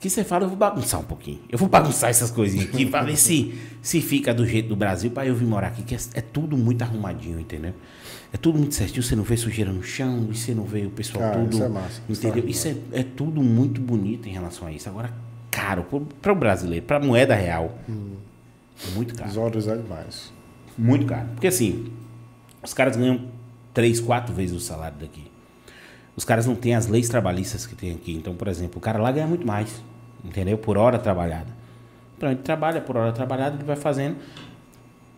Que você fala, eu vou bagunçar um pouquinho. Eu vou bagunçar essas coisinhas aqui pra ver se, se fica do jeito do Brasil pra eu vir morar aqui. Que é, é tudo muito arrumadinho, entendeu? É tudo muito certinho. Você não vê sujeira no chão, e você não vê o pessoal Ah, tudo. isso é massa. Entendeu? Isso é Isso é, é tudo muito bonito em relação a isso. Agora, caro para o brasileiro, para moeda real, muito caro. Desvalorizar demais. Muito caro. Porque assim, os caras ganham três, quatro vezes o salário daqui. Os caras não têm as leis trabalhistas que tem aqui. Então, por exemplo, o cara lá ganha muito mais, entendeu? Por hora trabalhada. Então, ele trabalha por hora trabalhada, ele vai fazendo.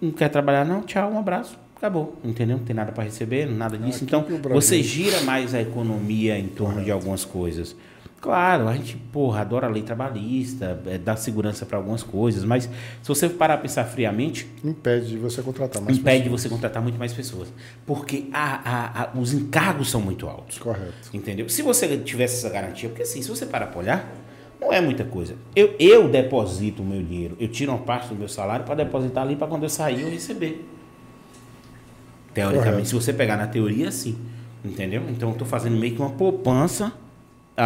Não quer trabalhar, não? Tchau, um abraço. Acabou, entendeu? Não tem nada para receber, nada disso. Aqui então, você gira mais a economia em torno de algumas coisas. Claro, a gente, porra, adora a lei trabalhista, é, dá segurança para algumas coisas, mas se você parar a pensar friamente, Impede de você contratar mais impede você contratar muito mais pessoas. Porque a- a- a- os encargos são muito altos. pessoas. Correto. Entendeu? Se você tivesse essa garantia, porque assim, se você parar para olhar, não é muita coisa. Eu, eu deposito o meu dinheiro, eu tiro uma parte do meu salário para depositar ali para quando eu sair eu receber. Teoricamente, Correto. se você pegar na teoria, sim. Entendeu? Então eu tô fazendo meio que uma poupança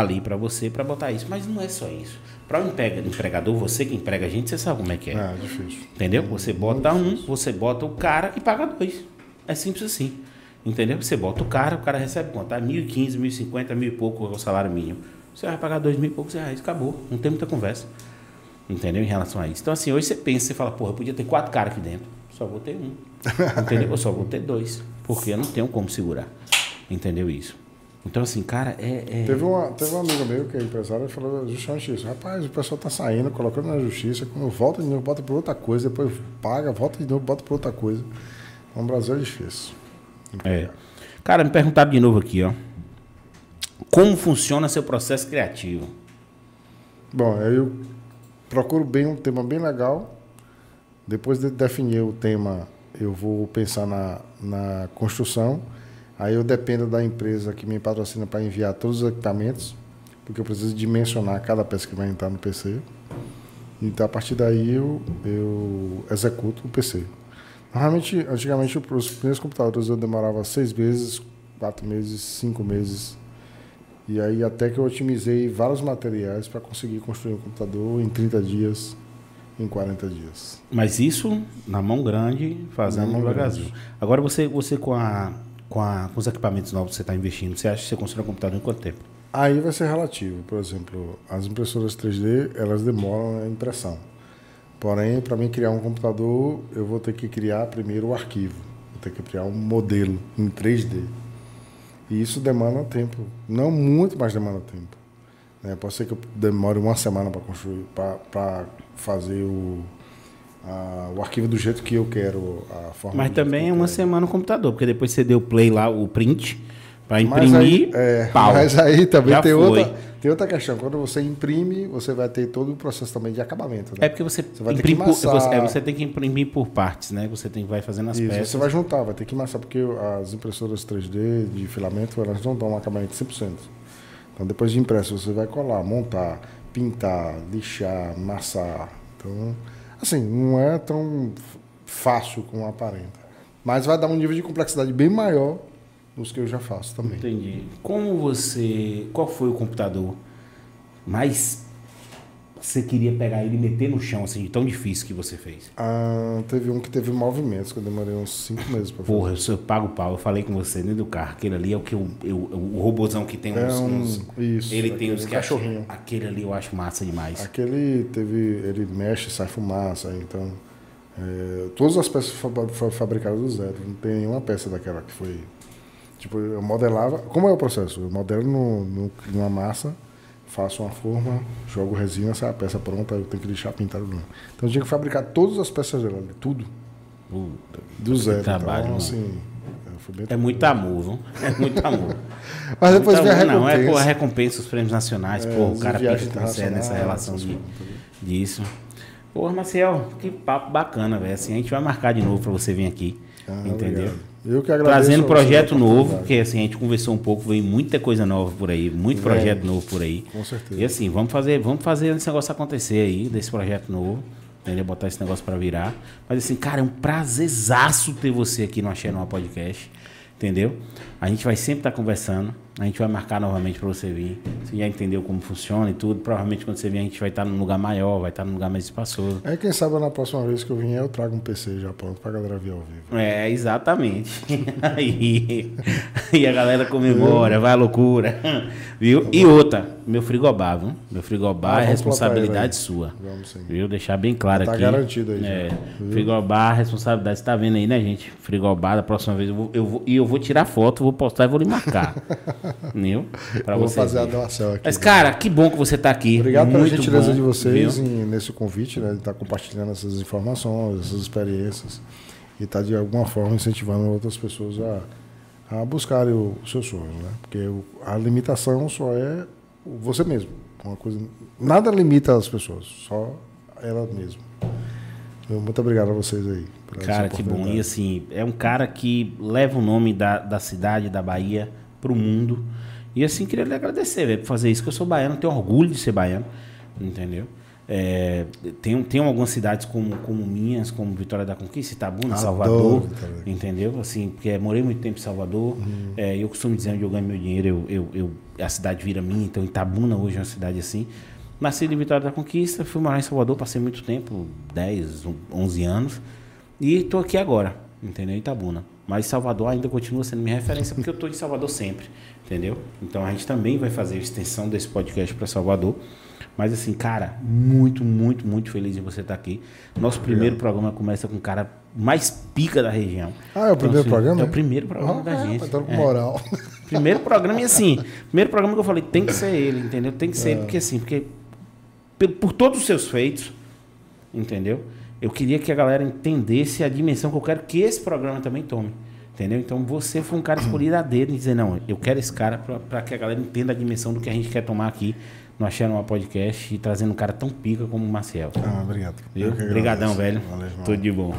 ali para você para botar isso. Mas não é só isso. Para o emprega- empregador, você que emprega a gente, você sabe como é que é. Ah, difícil. Entendeu? Você bota um, você bota o cara e paga dois. É simples assim. Entendeu? Você bota o cara, o cara recebe quanto? Ah, 1.015, 1.050, mil e pouco é o salário mínimo. Você vai pagar dois mil e poucos reais, acabou. Não tem muita conversa. Entendeu? Em relação a isso. Então, assim, hoje você pensa, você fala, porra, eu podia ter quatro caras aqui dentro. Só vou ter um. [LAUGHS] Entendeu? Eu só vou ter dois. Porque eu não tenho como segurar. Entendeu isso? Então, assim, cara, é. é- Teve, uma, teve um amigo meu que é empresário e falou justamente isso. Rapaz, o pessoal tá saindo, colocando na justiça, quando volta de novo, bota por outra coisa, depois paga, volta de novo, bota por outra coisa. Então, o Brasil é difícil. É. Cara, me perguntaram de novo aqui, ó. Como funciona seu processo criativo? Bom, eu procuro bem um tema bem legal. Depois de definir o tema, eu vou pensar na, na construção. Aí eu dependo da empresa que me patrocina para enviar todos os equipamentos, porque eu preciso dimensionar cada peça que vai entrar no PC. Então, a partir daí, eu, eu executo o PC. Normalmente, antigamente, os primeiros computadores eu demorava seis meses, quatro meses, cinco meses. E aí até que eu otimizei vários materiais para conseguir construir um computador em 30 dias, em 40 dias. Mas isso na mão grande, fazendo mão devagarzinho. Grande. Agora você, você com, a, com, a, com os equipamentos novos que você está investindo, você acha que você constrói um computador em quanto tempo? Aí vai ser relativo. Por exemplo, as impressoras 3D, elas demoram a impressão. Porém, para mim criar um computador, eu vou ter que criar primeiro o arquivo. Vou ter que criar um modelo em 3D. E isso demanda tempo. Não muito, mas demanda tempo. Né? Pode ser que eu demore uma semana para construir, para fazer o, a, o arquivo do jeito que eu quero. A forma mas também é uma semana no computador, porque depois você deu play lá, o print, para imprimir, mas aí, é. [LAUGHS] Mas aí também tem outra, tem outra questão. Quando você imprime, você vai ter todo o processo também de acabamento. Né? É porque você, você vai imprime ter que por, você, é, você, tem que imprimir por partes, né? Você tem, vai fazendo as Isso, peças. Você vai juntar, vai ter que amassar, porque as impressoras 3D de filamento, elas não dão um acabamento 100%. Então, depois de impresso, você vai colar, montar, pintar, lixar, amassar. Então, assim, não é tão fácil como aparenta. Mas vai dar um nível de complexidade bem maior dos que eu já faço também. Entendi. Como você. Qual foi o computador mais você queria pegar ele e meter no chão, assim, tão difícil que você fez? Ah, teve um que teve movimentos, que eu demorei uns 5 meses pra fazer. Porra, eu pago pau, eu falei com você dentro do carro, aquele ali é o que eu, eu, o robôzão que tem uns. É um, uns isso, ele tem uns cachorrinhos. Aquele ali eu acho massa demais. Aquele teve. Ele mexe, sai fumaça, então. É, todas as peças foram fabricadas do zero, não tem nenhuma peça daquela que foi Tipo, eu modelava. Como é o processo? Eu modelo no, no, numa massa, faço uma forma, jogo resina, sai a peça pronta, eu tenho que deixar pintado. Então eu tinha que fabricar todas as peças dela, tudo. Puta, do zero. Trabalho, então, assim, é, é muito amor, viu? É muito amor. [LAUGHS] Mas depois vem a recompensa. Não, é pô, a recompensa, os prêmios nacionais, é, pô, o cara pensa com nessa relação de, disso. Pô, Marcel, que papo bacana, velho. Assim, a gente vai marcar de novo para você vir aqui. Ah, entendeu? Obrigado. Eu que agradeço. Trazendo projeto novo, porque assim, a gente conversou um pouco, veio muita coisa nova por aí, muito Vem, projeto novo por aí. Com certeza. E assim, vamos fazer, vamos fazer esse negócio acontecer aí, desse projeto novo. Entendeu? Botar esse negócio para virar. Mas assim, cara, é um prazerzaço ter você aqui no Axé Numa Podcast. Entendeu? A gente vai sempre estar tá conversando. A gente vai marcar novamente para você vir. Você já entendeu como funciona e tudo. Provavelmente quando você vier a gente vai estar num lugar maior, vai estar num lugar mais espaçoso. É, quem sabe na próxima vez que eu vier eu trago um PC já pronto pra galera vir ao vivo. É, exatamente. [LAUGHS] Aí, e a galera comemora, vai à loucura. Viu? E outra, meu frigobar, viu? Meu frigobar ah, é responsabilidade sua. Vamos sim. Viu? Deixar bem claro tá aqui. Tá garantido aí. É, já, frigobar, responsabilidade. Você tá vendo aí, né, gente? Frigobar, da próxima vez eu vou, eu vou, e eu vou tirar foto, vou postar e vou lhe marcar. [LAUGHS] Viu? Pra vou fazer a doação aqui. Mas, cara, que bom que você está aqui. Obrigado Muito pela gentileza bom, de vocês em, nesse convite, né? De estar tá compartilhando essas informações, essas experiências. E estar, tá, de alguma forma, incentivando outras pessoas a, a buscarem o, o seu sonho, né? Porque a limitação só é você mesmo. Uma coisa, nada limita as pessoas, só ela mesma. Muito obrigado a vocês aí. Cara, que bom. E assim, é um cara que leva o nome da, da cidade, da Bahia, para o mundo. E assim, queria lhe agradecer, velho, por fazer isso, que eu sou baiano, tenho orgulho de ser baiano, entendeu? É, tem, tem algumas cidades como, como minhas, como Vitória da Conquista, Itabuna, Salvador, entendeu? Assim, porque morei muito tempo em Salvador, uhum. é, eu costumo dizer onde eu ganho meu dinheiro, eu, eu, eu, a cidade vira minha, então Itabuna hoje é uma cidade assim. Nasci em Vitória da Conquista, fui morar em Salvador, passei muito tempo, 10, 11 anos, e estou aqui agora, entendeu? Itabuna. Mas Salvador ainda continua sendo minha referência porque eu estou em Salvador sempre, entendeu? Então a gente também vai fazer a extensão desse podcast para Salvador. Mas assim, cara, muito, muito, muito feliz de você estar aqui. Nosso primeiro programa começa com um cara mais pica da região. Ah, é o primeiro então, assim, programa? É o primeiro programa ah, da é, gente. Tá com moral. É. [LAUGHS] Primeiro programa e assim, primeiro programa que eu falei, tem que ser ele, entendeu? Tem que ser, é. porque assim, porque por, por todos os seus feitos, entendeu? Eu queria que a galera entendesse a dimensão que eu quero que esse programa também tome. Entendeu? Então você foi um cara escolhido a dedo e dizer, não, eu quero esse cara para que a galera entenda a dimensão do que a gente quer tomar aqui no Achando uma Podcast e trazendo um cara tão pica como o Marcel. Ah, obrigado. Obrigadão, velho. Valeu, Tudo de bom.